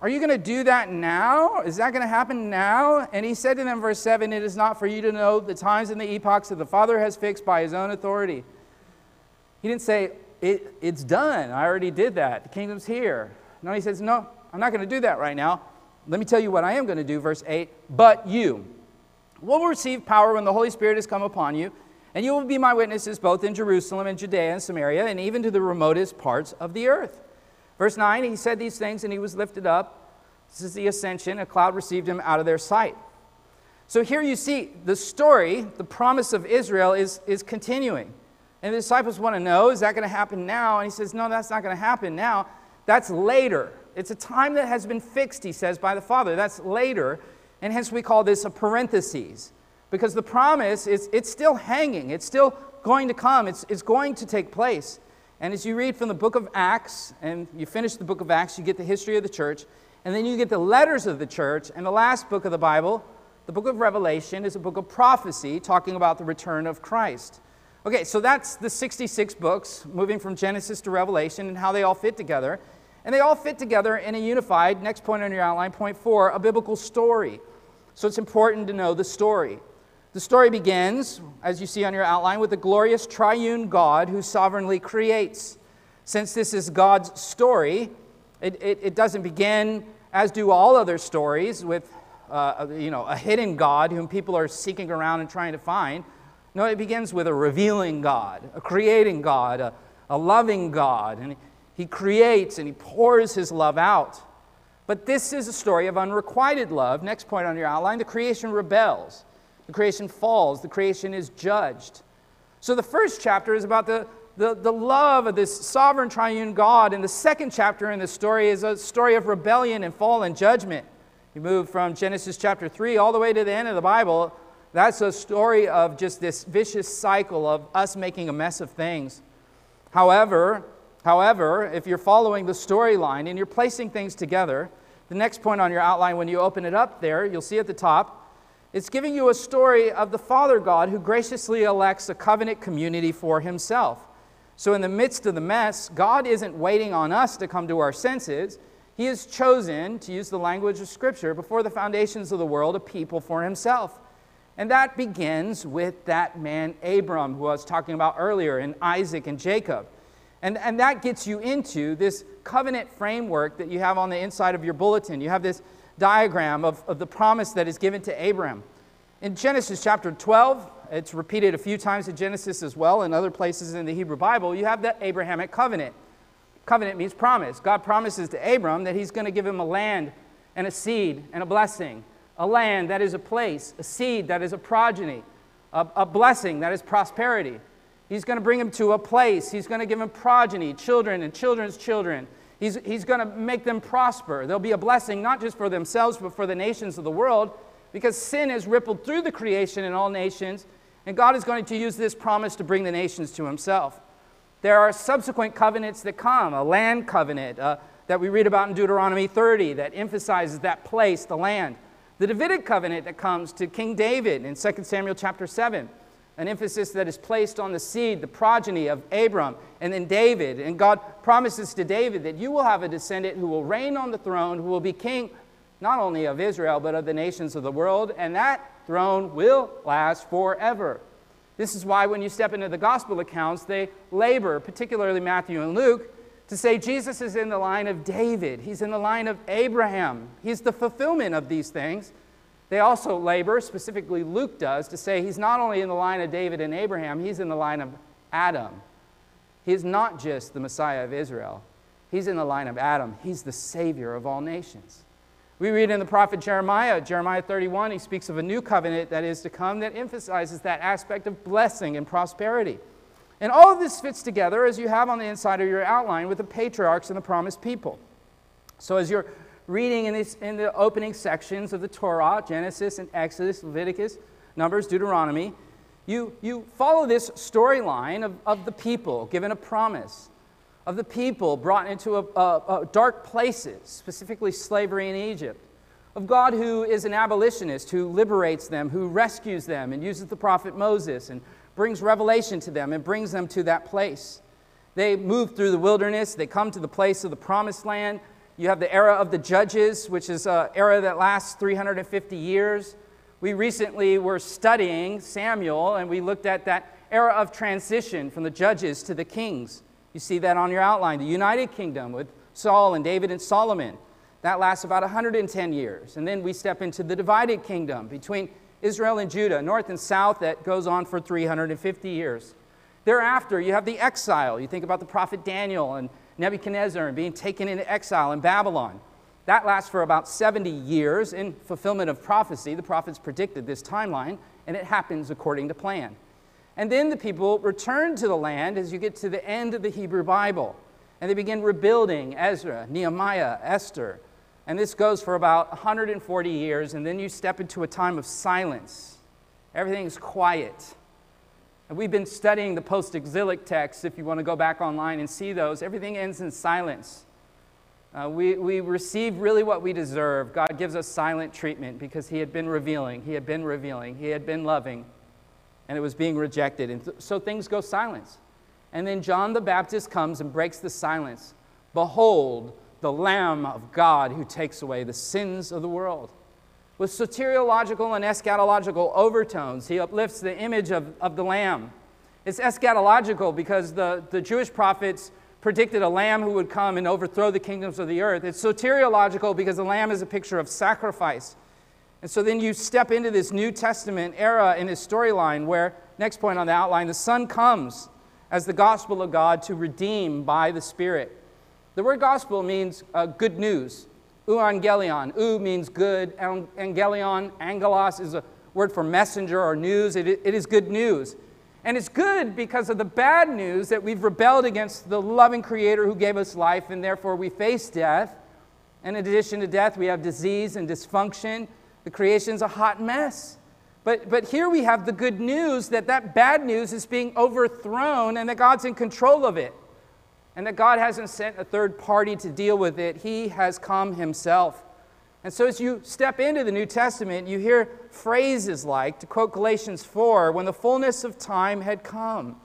Are you going to do that now? Is that going to happen now? And he said to them, verse 7 It is not for you to know the times and the epochs that the Father has fixed by his own authority. He didn't say, it, It's done. I already did that. The kingdom's here. No, he says, No, I'm not going to do that right now. Let me tell you what I am going to do, verse 8. But you will receive power when the Holy Spirit has come upon you, and you will be my witnesses both in Jerusalem and Judea and Samaria, and even to the remotest parts of the earth. Verse 9, he said these things, and he was lifted up. This is the ascension. A cloud received him out of their sight. So here you see the story, the promise of Israel is, is continuing. And the disciples want to know, is that going to happen now? And he says, no, that's not going to happen now. That's later. It's a time that has been fixed, he says, by the Father. That's later. And hence we call this a parenthesis. Because the promise is it's still hanging, it's still going to come, it's, it's going to take place. And as you read from the book of Acts, and you finish the book of Acts, you get the history of the church, and then you get the letters of the church, and the last book of the Bible, the book of Revelation, is a book of prophecy talking about the return of Christ. Okay, so that's the 66 books, moving from Genesis to Revelation, and how they all fit together. And they all fit together in a unified, next point on your outline, point four, a biblical story. So it's important to know the story. The story begins, as you see on your outline, with the glorious triune God who sovereignly creates. Since this is God's story, it, it, it doesn't begin, as do all other stories, with uh, you know, a hidden God whom people are seeking around and trying to find. No, it begins with a revealing God, a creating God, a, a loving God. And he creates and he pours his love out. But this is a story of unrequited love. Next point on your outline the creation rebels, the creation falls, the creation is judged. So the first chapter is about the, the, the love of this sovereign triune God, and the second chapter in the story is a story of rebellion and fall and judgment. You move from Genesis chapter 3 all the way to the end of the Bible. That's a story of just this vicious cycle of us making a mess of things. However, However, if you're following the storyline and you're placing things together, the next point on your outline, when you open it up there, you'll see at the top, it's giving you a story of the Father God who graciously elects a covenant community for himself. So, in the midst of the mess, God isn't waiting on us to come to our senses. He has chosen, to use the language of Scripture, before the foundations of the world, a people for himself. And that begins with that man Abram, who I was talking about earlier, and Isaac and Jacob. And, and that gets you into this covenant framework that you have on the inside of your bulletin. You have this diagram of, of the promise that is given to Abraham. In Genesis chapter 12, it's repeated a few times in Genesis as well, and other places in the Hebrew Bible, you have the Abrahamic covenant. Covenant means promise. God promises to Abram that he's going to give him a land and a seed and a blessing. A land that is a place, a seed that is a progeny, a, a blessing that is prosperity. He's going to bring him to a place. He's going to give him progeny, children and children's children. He's, he's going to make them prosper. They'll be a blessing not just for themselves, but for the nations of the world, because sin has rippled through the creation in all nations, And God is going to use this promise to bring the nations to himself. There are subsequent covenants that come a land covenant uh, that we read about in Deuteronomy 30 that emphasizes that place, the land. The Davidic covenant that comes to King David in 2 Samuel chapter 7, an emphasis that is placed on the seed, the progeny of Abram, and then David. And God promises to David that you will have a descendant who will reign on the throne, who will be king not only of Israel, but of the nations of the world, and that throne will last forever. This is why when you step into the gospel accounts, they labor, particularly Matthew and Luke, to say Jesus is in the line of David, he's in the line of Abraham, he's the fulfillment of these things. They also labor, specifically Luke does, to say he's not only in the line of David and Abraham, he's in the line of Adam. He's not just the Messiah of Israel, he's in the line of Adam. He's the Savior of all nations. We read in the prophet Jeremiah, Jeremiah 31, he speaks of a new covenant that is to come that emphasizes that aspect of blessing and prosperity. And all of this fits together as you have on the inside of your outline with the patriarchs and the promised people. So as you're reading in, this, in the opening sections of the Torah, Genesis and Exodus, Leviticus, Numbers, Deuteronomy, you, you follow this storyline of, of the people given a promise, of the people brought into a, a, a dark places, specifically slavery in Egypt, of God who is an abolitionist, who liberates them, who rescues them, and uses the prophet Moses and brings revelation to them and brings them to that place. They move through the wilderness, they come to the place of the promised land. You have the era of the judges, which is an era that lasts 350 years. We recently were studying Samuel, and we looked at that era of transition from the judges to the kings. You see that on your outline. The United Kingdom with Saul and David and Solomon. That lasts about 110 years. And then we step into the divided kingdom between Israel and Judah, north and south, that goes on for 350 years. Thereafter, you have the exile. You think about the prophet Daniel and Nebuchadnezzar and being taken into exile in Babylon. That lasts for about 70 years in fulfillment of prophecy. The prophets predicted this timeline, and it happens according to plan. And then the people return to the land as you get to the end of the Hebrew Bible. And they begin rebuilding Ezra, Nehemiah, Esther, and this goes for about 140 years, and then you step into a time of silence. Everything's quiet. And we've been studying the post exilic texts, if you want to go back online and see those. Everything ends in silence. Uh, we, we receive really what we deserve. God gives us silent treatment because He had been revealing, He had been revealing, He had been loving, and it was being rejected. And th- so things go silence. And then John the Baptist comes and breaks the silence. Behold, the Lamb of God who takes away the sins of the world. With soteriological and eschatological overtones, he uplifts the image of, of the Lamb. It's eschatological because the, the Jewish prophets predicted a lamb who would come and overthrow the kingdoms of the earth. It's soteriological because the lamb is a picture of sacrifice. And so then you step into this New Testament era in this storyline where, next point on the outline, the Son comes as the gospel of God to redeem by the Spirit. The word gospel means uh, good news. Euangelion. Eu means good. Angelion, angelos, is a word for messenger or news. It, it is good news. And it's good because of the bad news that we've rebelled against the loving Creator who gave us life, and therefore we face death. And in addition to death, we have disease and dysfunction. The creation's a hot mess. But, but here we have the good news that that bad news is being overthrown and that God's in control of it and that God hasn't sent a third party to deal with it. He has come himself. And so, as you step into the New Testament, you hear phrases like, to quote Galatians 4, when the fullness of time had come.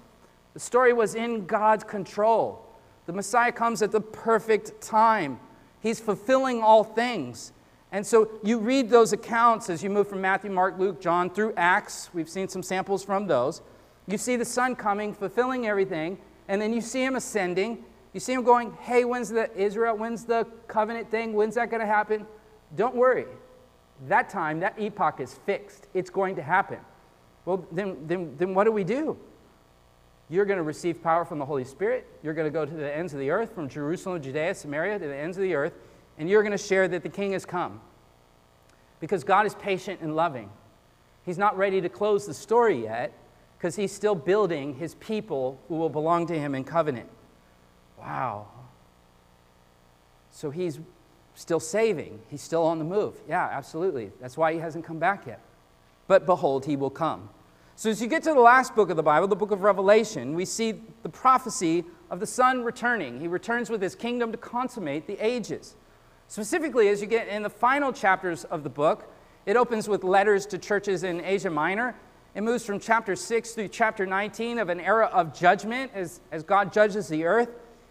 The story was in God's control. The Messiah comes at the perfect time. He's fulfilling all things. And so you read those accounts as you move from Matthew, Mark, Luke, John through Acts. We've seen some samples from those. You see the Son coming, fulfilling everything, and then you see him ascending. You see him going, hey, when's the Israel, when's the covenant thing? When's that going to happen? Don't worry. That time, that epoch is fixed. It's going to happen. Well, then, then, then what do we do? You're going to receive power from the Holy Spirit. You're going to go to the ends of the earth, from Jerusalem, Judea, Samaria, to the ends of the earth, and you're going to share that the king has come. Because God is patient and loving. He's not ready to close the story yet, because he's still building his people who will belong to him in covenant. Wow. So he's still saving, he's still on the move. Yeah, absolutely. That's why he hasn't come back yet. But behold, he will come. So, as you get to the last book of the Bible, the book of Revelation, we see the prophecy of the Son returning. He returns with his kingdom to consummate the ages. Specifically, as you get in the final chapters of the book, it opens with letters to churches in Asia Minor. It moves from chapter 6 through chapter 19 of an era of judgment as, as God judges the earth.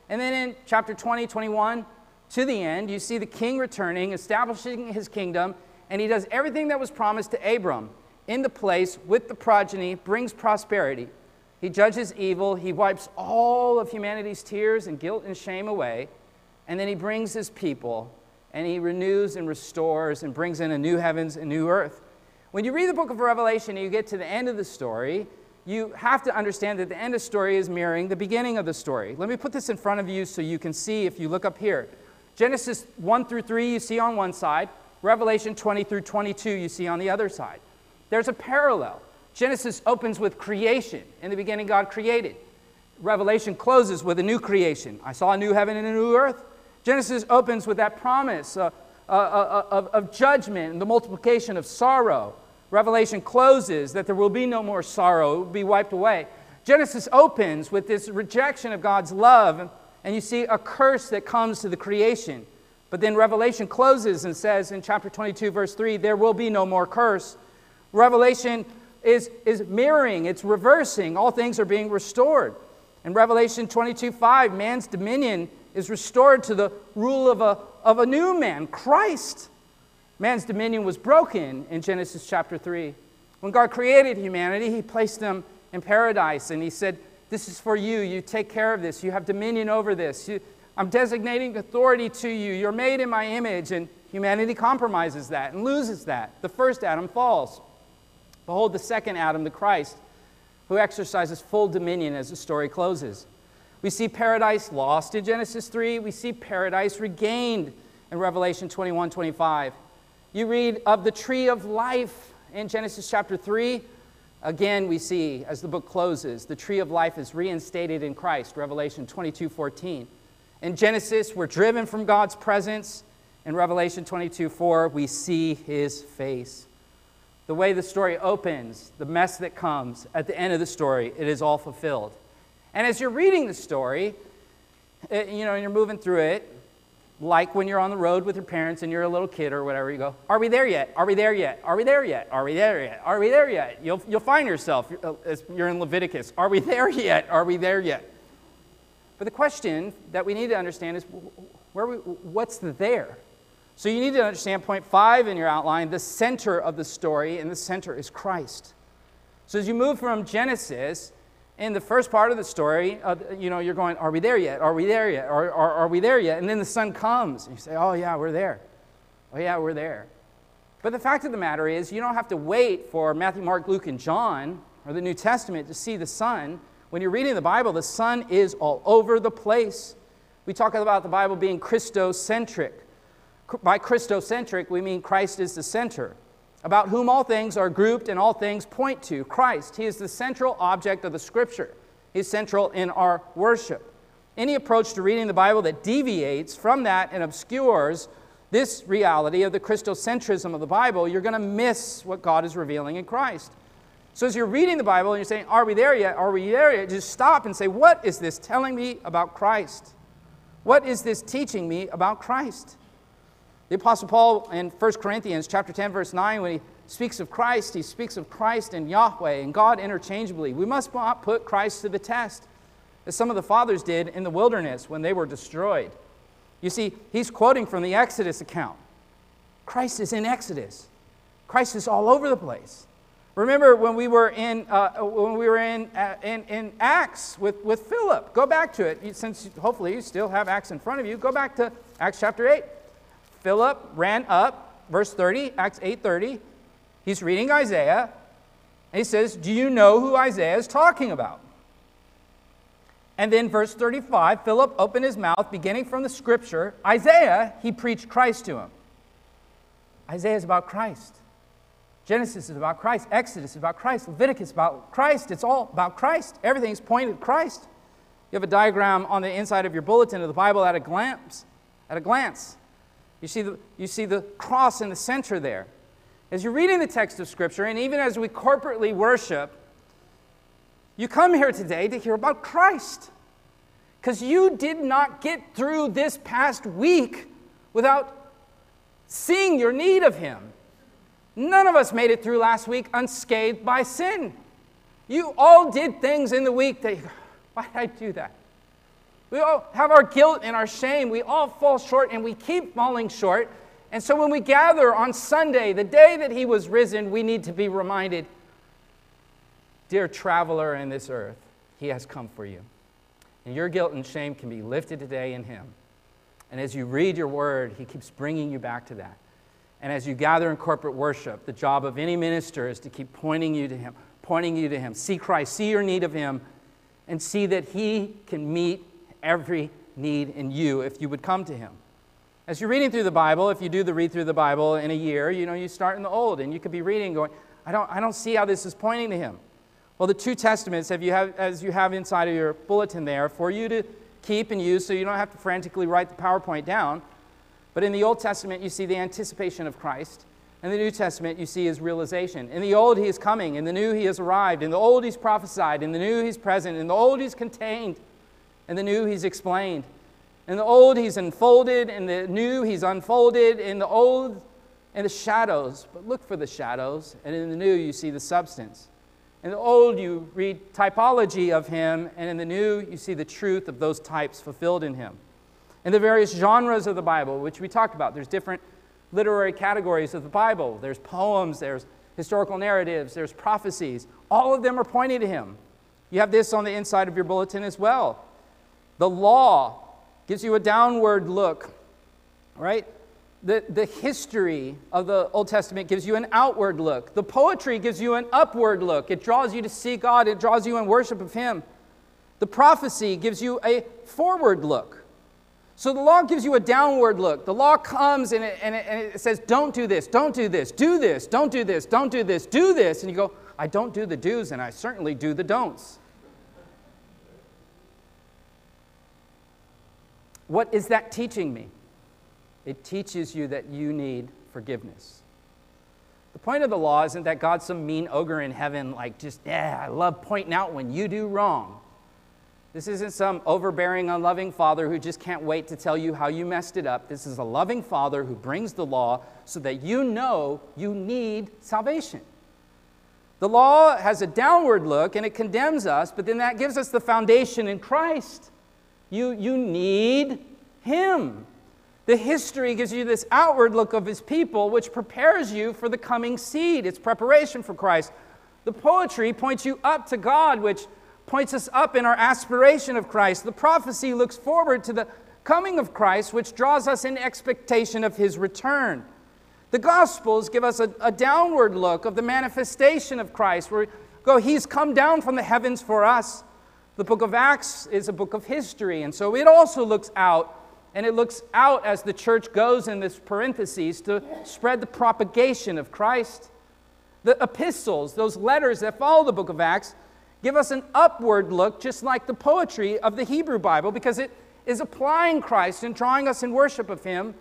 And then in chapter 20, 21 to the end, you see the king returning, establishing his kingdom, and he does everything that was promised to Abram in the place with the progeny, brings prosperity. He judges evil, he wipes all of humanity's tears and guilt and shame away, and then he brings his people and he renews and restores and brings in a new heavens and new earth. When you read the book of Revelation and you get to the end of the story, you have to understand that the end of the story is mirroring the beginning of the story. Let me put this in front of you so you can see if you look up here. Genesis 1 through 3, you see on one side. Revelation 20 through 22, you see on the other side. There's a parallel. Genesis opens with creation. In the beginning, God created. Revelation closes with a new creation. I saw a new heaven and a new earth. Genesis opens with that promise uh, uh, uh, of, of judgment and the multiplication of sorrow. Revelation closes that there will be no more sorrow, it will be wiped away. Genesis opens with this rejection of God's love, and you see a curse that comes to the creation. But then Revelation closes and says in chapter 22, verse 3, there will be no more curse. Revelation is, is mirroring, it's reversing. All things are being restored. In Revelation 22 5, man's dominion is restored to the rule of a, of a new man, Christ. Man's dominion was broken in Genesis chapter 3. When God created humanity, He placed them in paradise and He said, This is for you. You take care of this. You have dominion over this. You, I'm designating authority to you. You're made in my image. And humanity compromises that and loses that. The first Adam falls. Behold, the second Adam, the Christ, who exercises full dominion as the story closes. We see paradise lost in Genesis 3. We see paradise regained in Revelation 21 25. You read of the tree of life in Genesis chapter 3. Again, we see as the book closes, the tree of life is reinstated in Christ, Revelation 22 14. In Genesis, we're driven from God's presence. In Revelation 22 4, we see his face the way the story opens, the mess that comes at the end of the story, it is all fulfilled. And as you're reading the story, it, you know, and you're moving through it, like when you're on the road with your parents and you're a little kid or whatever, you go, Are we there yet? Are we there yet? Are we there yet? Are we there yet? Are we there yet? You'll, you'll find yourself, eh, as you're in Leviticus, Are we there yet? Are we there yet? But the question that we need to understand is where we, what's there? So you need to understand point five in your outline the center of the story, and the center is Christ. So as you move from Genesis, in the first part of the story, uh, you know, you're going, Are we there yet? Are we there yet? Are, are, are we there yet? And then the Son comes, and you say, Oh, yeah, we're there. Oh, yeah, we're there. But the fact of the matter is, you don't have to wait for Matthew, Mark, Luke, and John or the New Testament to see the Son. When you're reading the Bible, the Son is all over the place. We talk about the Bible being Christocentric. By Christocentric, we mean Christ is the center, about whom all things are grouped and all things point to Christ. He is the central object of the Scripture, He's central in our worship. Any approach to reading the Bible that deviates from that and obscures this reality of the Christocentrism of the Bible, you're going to miss what God is revealing in Christ. So, as you're reading the Bible and you're saying, Are we there yet? Are we there yet? Just stop and say, What is this telling me about Christ? What is this teaching me about Christ? The Apostle Paul in 1 Corinthians chapter 10, verse 9, when he speaks of Christ, he speaks of Christ and Yahweh and God interchangeably. We must not put Christ to the test, as some of the fathers did in the wilderness when they were destroyed. You see, he's quoting from the Exodus account. Christ is in Exodus. Christ is all over the place. Remember when we were in, uh, when we were in, uh, in, in Acts with, with Philip? Go back to it. Since hopefully you still have Acts in front of you, go back to Acts chapter 8. Philip ran up, verse 30, Acts 8:30. He's reading Isaiah, and he says, "Do you know who Isaiah is talking about?" And then verse 35, Philip opened his mouth, beginning from the scripture. Isaiah, he preached Christ to him. Isaiah is about Christ. Genesis is about Christ. Exodus is about Christ. Leviticus is about Christ. It's all about Christ. Everything's pointed at Christ. You have a diagram on the inside of your bulletin of the Bible at a glance. At a glance. You see, the, you see the cross in the center there. As you're reading the text of Scripture, and even as we corporately worship, You come here today to hear about Christ. Because you did not get through this past week without seeing your need of Him. None of us made it through last week unscathed by sin. You all did things in the week that, why did I do that? We all have our guilt and our shame. We all fall short and we keep falling short. And so when we gather on Sunday, the day that He was risen, we need to be reminded Dear traveler in this earth, He has come for you. And your guilt and shame can be lifted today in Him. And as you read your word, He keeps bringing you back to that. And as you gather in corporate worship, the job of any minister is to keep pointing you to Him, pointing you to Him. See Christ, see your need of Him, and see that He can meet every need in you if you would come to Him. As you're reading through the Bible, if you do the read through the Bible in a year, you know, you start in the Old, and you could be reading going, I don't, I don't see how this is pointing to Him. Well, the two testaments, have you have, as you have inside of your bulletin there, for you to keep and use so you don't have to frantically write the PowerPoint down. But in the Old Testament, you see the anticipation of Christ. In the New Testament, you see his realization. In the Old, he is coming. In the New, he has arrived. In the Old, he's prophesied. In the New, he's present. In the Old, he's contained. In the New, he's explained. In the Old, he's unfolded. In the New, he's unfolded. In the Old, in the shadows. But look for the shadows. And in the New, you see the substance. In the old, you read typology of him, and in the new, you see the truth of those types fulfilled in him. In the various genres of the Bible, which we talked about, there's different literary categories of the Bible. There's poems, there's historical narratives, there's prophecies. All of them are pointing to him. You have this on the inside of your bulletin as well. The law gives you a downward look, right? The, the history of the Old Testament gives you an outward look. The poetry gives you an upward look. It draws you to see God, it draws you in worship of Him. The prophecy gives you a forward look. So the law gives you a downward look. The law comes and it, and it, and it says, don't do this, don't do this, do this, don't do this, don't do this, do this. And you go, I don't do the do's and I certainly do the don'ts. What is that teaching me? It teaches you that you need forgiveness. The point of the law isn't that God's some mean ogre in heaven, like just, yeah, I love pointing out when you do wrong. This isn't some overbearing, unloving father who just can't wait to tell you how you messed it up. This is a loving father who brings the law so that you know you need salvation. The law has a downward look and it condemns us, but then that gives us the foundation in Christ. You, you need Him. The history gives you this outward look of his people, which prepares you for the coming seed. It's preparation for Christ. The poetry points you up to God, which points us up in our aspiration of Christ. The prophecy looks forward to the coming of Christ, which draws us in expectation of his return. The Gospels give us a, a downward look of the manifestation of Christ, where we go, He's come down from the heavens for us. The book of Acts is a book of history, and so it also looks out and it looks out as the church goes in this parentheses to spread the propagation of Christ. The epistles, those letters that follow the book of Acts, give us an upward look, just like the poetry of the Hebrew Bible, because it is applying Christ and drawing us in worship of Him.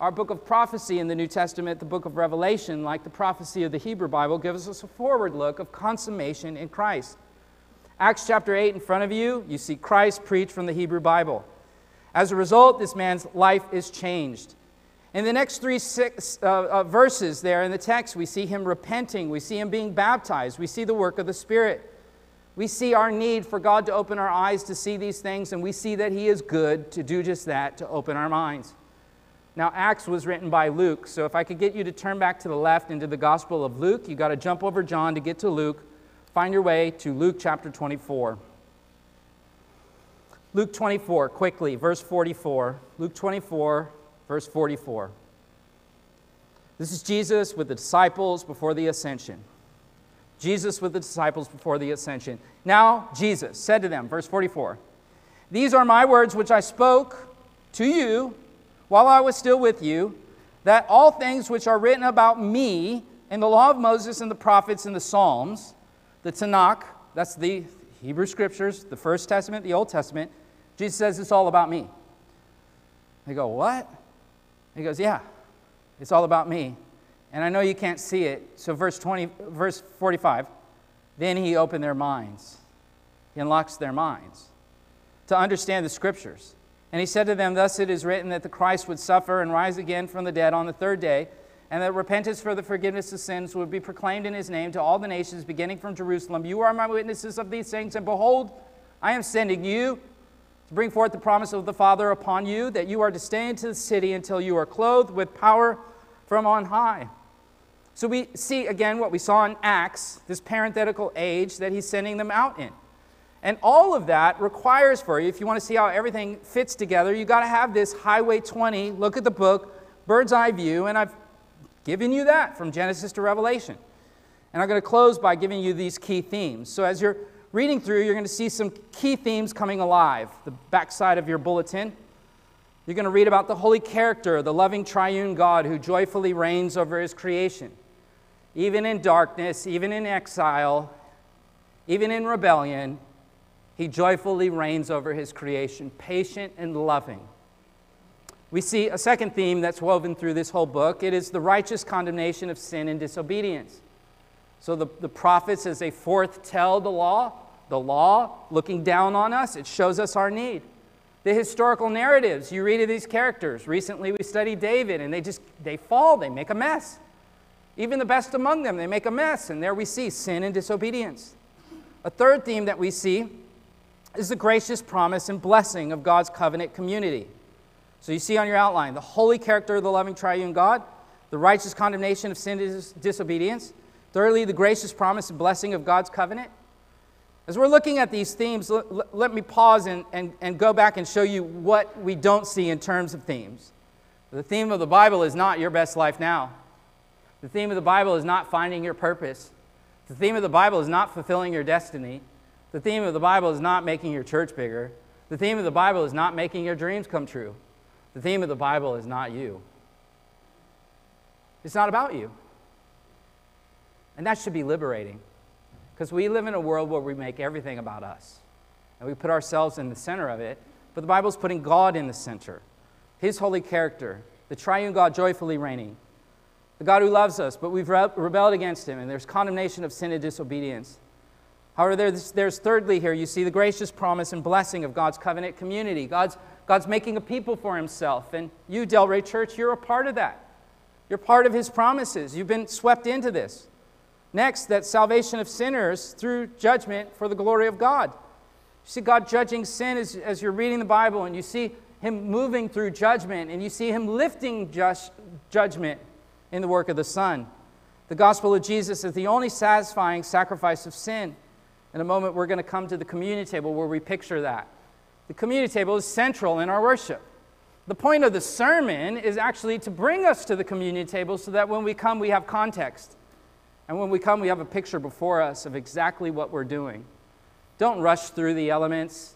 Our book of prophecy in the New Testament, the book of Revelation, like the prophecy of the Hebrew Bible, gives us a forward look of consummation in Christ. Acts chapter 8 in front of you, you see Christ preached from the Hebrew Bible. As a result, this man's life is changed. In the next three six, uh, uh, verses there in the text, we see him repenting. We see him being baptized. We see the work of the Spirit. We see our need for God to open our eyes to see these things, and we see that he is good to do just that, to open our minds. Now, Acts was written by Luke, so if I could get you to turn back to the left into the Gospel of Luke, you got to jump over John to get to Luke. Find your way to Luke chapter 24. Luke 24, quickly, verse 44. Luke 24, verse 44. This is Jesus with the disciples before the ascension. Jesus with the disciples before the ascension. Now, Jesus said to them, verse 44, These are my words which I spoke to you while I was still with you, that all things which are written about me in the law of Moses and the prophets and the Psalms, the Tanakh, that's the Hebrew scriptures, the First Testament, the Old Testament, Jesus says it's all about me. They go, What? He goes, Yeah, it's all about me. And I know you can't see it. So verse 20, verse 45, then he opened their minds He unlocks their minds to understand the scriptures. And he said to them, Thus it is written that the Christ would suffer and rise again from the dead on the third day, and that repentance for the forgiveness of sins would be proclaimed in his name to all the nations, beginning from Jerusalem. You are my witnesses of these things, and behold, I am sending you to bring forth the promise of the Father upon you, that you are to stay into the city until you are clothed with power from on high. So we see again what we saw in Acts, this parenthetical age that he's sending them out in. And all of that requires for you, if you want to see how everything fits together, you got to have this Highway 20, look at the book, bird's eye view, and I've given you that from Genesis to Revelation. And I'm going to close by giving you these key themes. So as you're reading through, you're going to see some key themes coming alive. The backside of your bulletin. You're going to read about the holy character, the loving triune God who joyfully reigns over his creation. Even in darkness, even in exile, even in rebellion, he joyfully reigns over his creation, patient and loving. We see a second theme that's woven through this whole book. It is the righteous condemnation of sin and disobedience. So the, the prophets, as they forthtell the law, the law looking down on us, it shows us our need. The historical narratives, you read of these characters. Recently we studied David, and they just they fall, they make a mess. Even the best among them, they make a mess, and there we see sin and disobedience. A third theme that we see is the gracious promise and blessing of God's covenant community. So you see on your outline the holy character of the loving triune God, the righteous condemnation of sin and disobedience. Thirdly, the gracious promise and blessing of God's covenant. As we're looking at these themes, let, let me pause and, and, and go back and show you what we don't see in terms of themes. The theme of the Bible is not your best life now. The theme of the Bible is not finding your purpose. The theme of the Bible is not fulfilling your destiny. The theme of the Bible is not making your church bigger. The theme of the Bible is not making your dreams come true. The theme of the Bible is not you. It's not about you. And that should be liberating because we live in a world where we make everything about us and we put ourselves in the center of it. But the Bible is putting God in the center, His holy character, the triune God joyfully reigning, the God who loves us, but we've rebelled against Him, and there's condemnation of sin and disobedience. However, there's, there's thirdly here, you see the gracious promise and blessing of God's covenant community. God's, God's making a people for himself. And you, Delray Church, you're a part of that. You're part of his promises. You've been swept into this. Next, that salvation of sinners through judgment for the glory of God. You see God judging sin as, as you're reading the Bible, and you see him moving through judgment, and you see him lifting just, judgment in the work of the Son. The gospel of Jesus is the only satisfying sacrifice of sin. In a moment, we're going to come to the communion table where we picture that. The communion table is central in our worship. The point of the sermon is actually to bring us to the communion table so that when we come, we have context. And when we come, we have a picture before us of exactly what we're doing. Don't rush through the elements.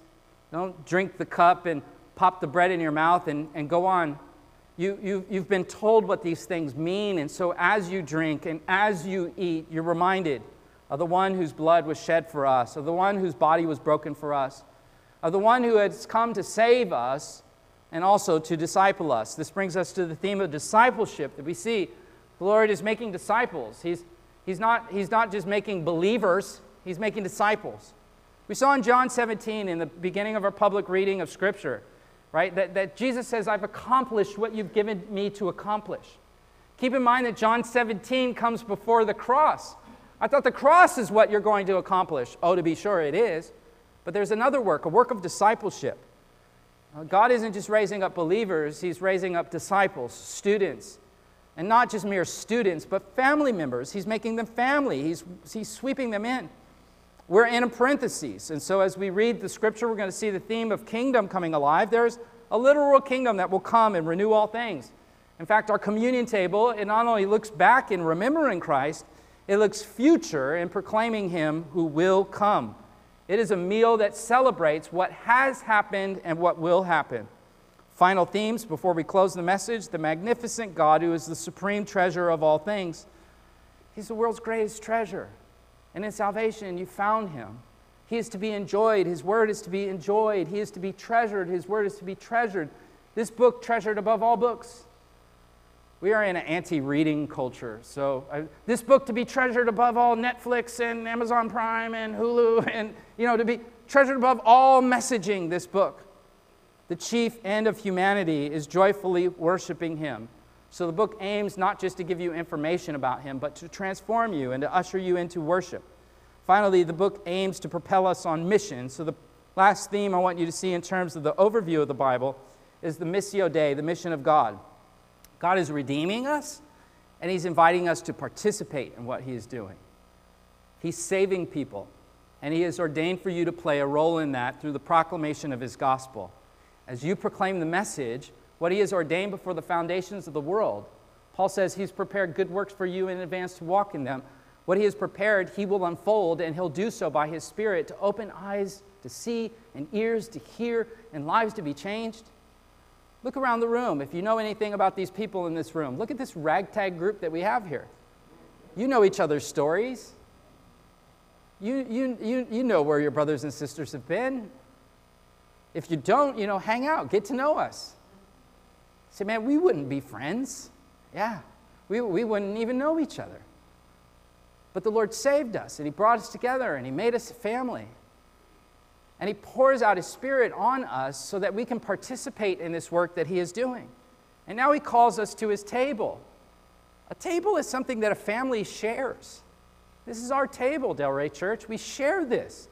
Don't drink the cup and pop the bread in your mouth and, and go on. You, you, you've been told what these things mean, and so as you drink and as you eat, you're reminded of the one whose blood was shed for us, of the one whose body was broken for us, of the one who has come to save us and also to disciple us. This brings us to the theme of discipleship that we see. The Lord is making disciples. He's, he's, not, he's not just making believers, He's making disciples. We saw in John 17, in the beginning of our public reading of Scripture, right, that, that Jesus says, I've accomplished what you've given me to accomplish. Keep in mind that John 17 comes before the cross. I thought the cross is what you're going to accomplish. Oh, to be sure, it is. But there's another work, a work of discipleship. Uh, God isn't just raising up believers, He's raising up disciples, students. And not just mere students, but family members. He's making them family, He's, he's sweeping them in. We're in a parenthesis. And so as we read the scripture, we're going to see the theme of kingdom coming alive. There's a literal kingdom that will come and renew all things. In fact, our communion table, it not only looks back in remembering Christ, it looks future in proclaiming him who will come. It is a meal that celebrates what has happened and what will happen. Final themes before we close the message the magnificent God who is the supreme treasure of all things. He's the world's greatest treasure. And in salvation, you found him. He is to be enjoyed. His word is to be enjoyed. He is to be treasured. His word is to be treasured. This book, treasured above all books. We are in an anti reading culture. So, uh, this book to be treasured above all Netflix and Amazon Prime and Hulu, and, you know, to be, treasured above all messaging, this book. The chief end of humanity is joyfully worshiping him. So the book aims not just to give you information about him, but to transform you and to usher you into worship. Finally, the book aims to propel us on mission. So the last theme I want you to see in terms of the overview of the Bible is the Missio Dei, the mission of God. God is redeeming us, and He's inviting us to participate in what He is doing. He's saving people, and He has ordained for you to play a role in that through the proclamation of His gospel. As you proclaim the message, what He has ordained before the foundations of the world, Paul says He's prepared good works for you in advance to walk in them. What He has prepared, He will unfold, and He'll do so by His Spirit to open eyes to see, and ears to hear, and lives to be changed. Look around the room. If you know anything about these people in this room, look at this ragtag group that we have here. You know each other's stories. You, you, you, you know where your brothers and sisters have been. If you don't, you know, hang out, get to know us. Say, man, we wouldn't be friends. Yeah, we, we wouldn't even know each other. But the Lord saved us, and He brought us together, and He made us a family. And He pours out His Spirit on us so that we can participate in this work that He is doing. And now He calls us to His table. A table is something that a family shares. This is our table, Delray Church. We share this,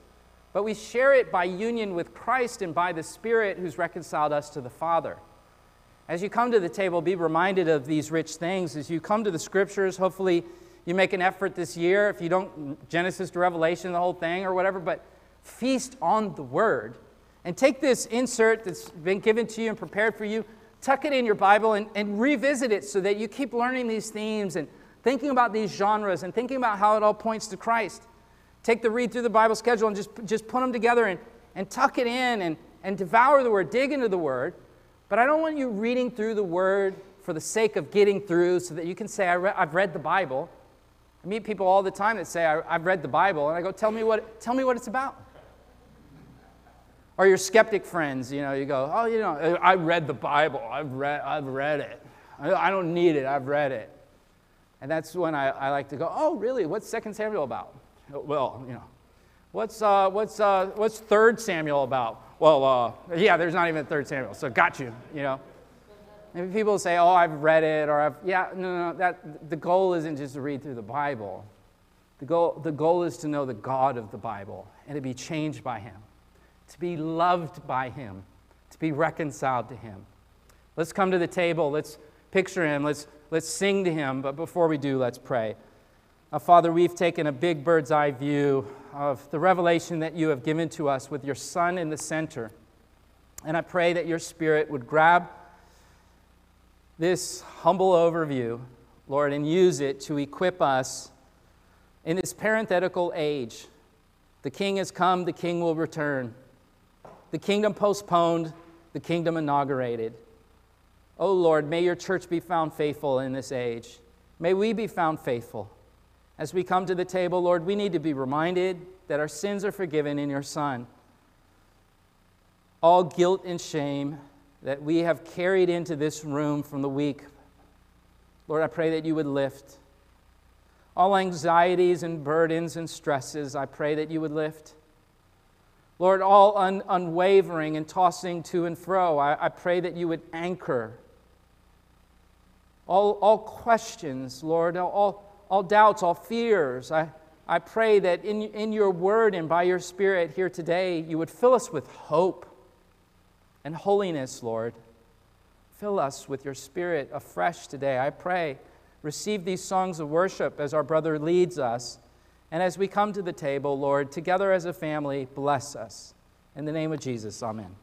but we share it by union with Christ and by the Spirit who's reconciled us to the Father. As you come to the table, be reminded of these rich things. As you come to the scriptures, hopefully you make an effort this year. If you don't, Genesis to Revelation, the whole thing or whatever, but feast on the word. And take this insert that's been given to you and prepared for you, tuck it in your Bible and, and revisit it so that you keep learning these themes and thinking about these genres and thinking about how it all points to Christ. Take the read through the Bible schedule and just, just put them together and, and tuck it in and, and devour the word, dig into the word. But I don't want you reading through the word for the sake of getting through so that you can say, I re- I've read the Bible. I meet people all the time that say, I, have read the Bible. And I go, tell me, what, tell me what it's about. Or your skeptic friends, you know, you go, oh, you know, I read the Bible. I've read, I've read it. I don't need it. I've read it. And that's when I, I like to go, oh, really? What's 2 Samuel about? Well, you know, what's, uh, what's, uh, what's 3 Samuel about? Well, uh, yeah, there's not even 3 Samuel, so got you, you know. Maybe people say, oh, I've read it, or I've, yeah, no, no, that, the goal isn't just to read through the Bible. The goal, the goal is to know the God of the Bible and to be changed by Him to be loved by Him, to be reconciled to Him. Let's come to the table. Let's picture Him. Let's, let's sing to Him. But before we do, let's pray. Uh, Father, we've taken a big bird's eye view of the revelation that you have given to us with your Son in the center. And I pray that your Spirit would grab this humble overview, Lord, and use it to equip us in this parenthetical age. The King has come, the King will return the kingdom postponed, the kingdom inaugurated. Oh Lord, may your church be found faithful in this age. May we be found faithful. As we come to the table, Lord, we need to be reminded that our sins are forgiven in your Son. All guilt and shame that we have carried into this room from the week, Lord, I pray that you would lift. All anxieties and burdens and stresses, I pray that you would lift. Lord, all un- unwavering and tossing to and fro, I, I pray that you would anchor. All, all questions, Lord, all, all doubts, all fears, I, I pray that in, in your word and by your spirit here today, you would fill us with hope and holiness, Lord. Fill us with your spirit afresh today. I pray. Receive these songs of worship as our brother leads us. And as we come to the table, Lord, together as a family, bless us. In the name of Jesus, amen.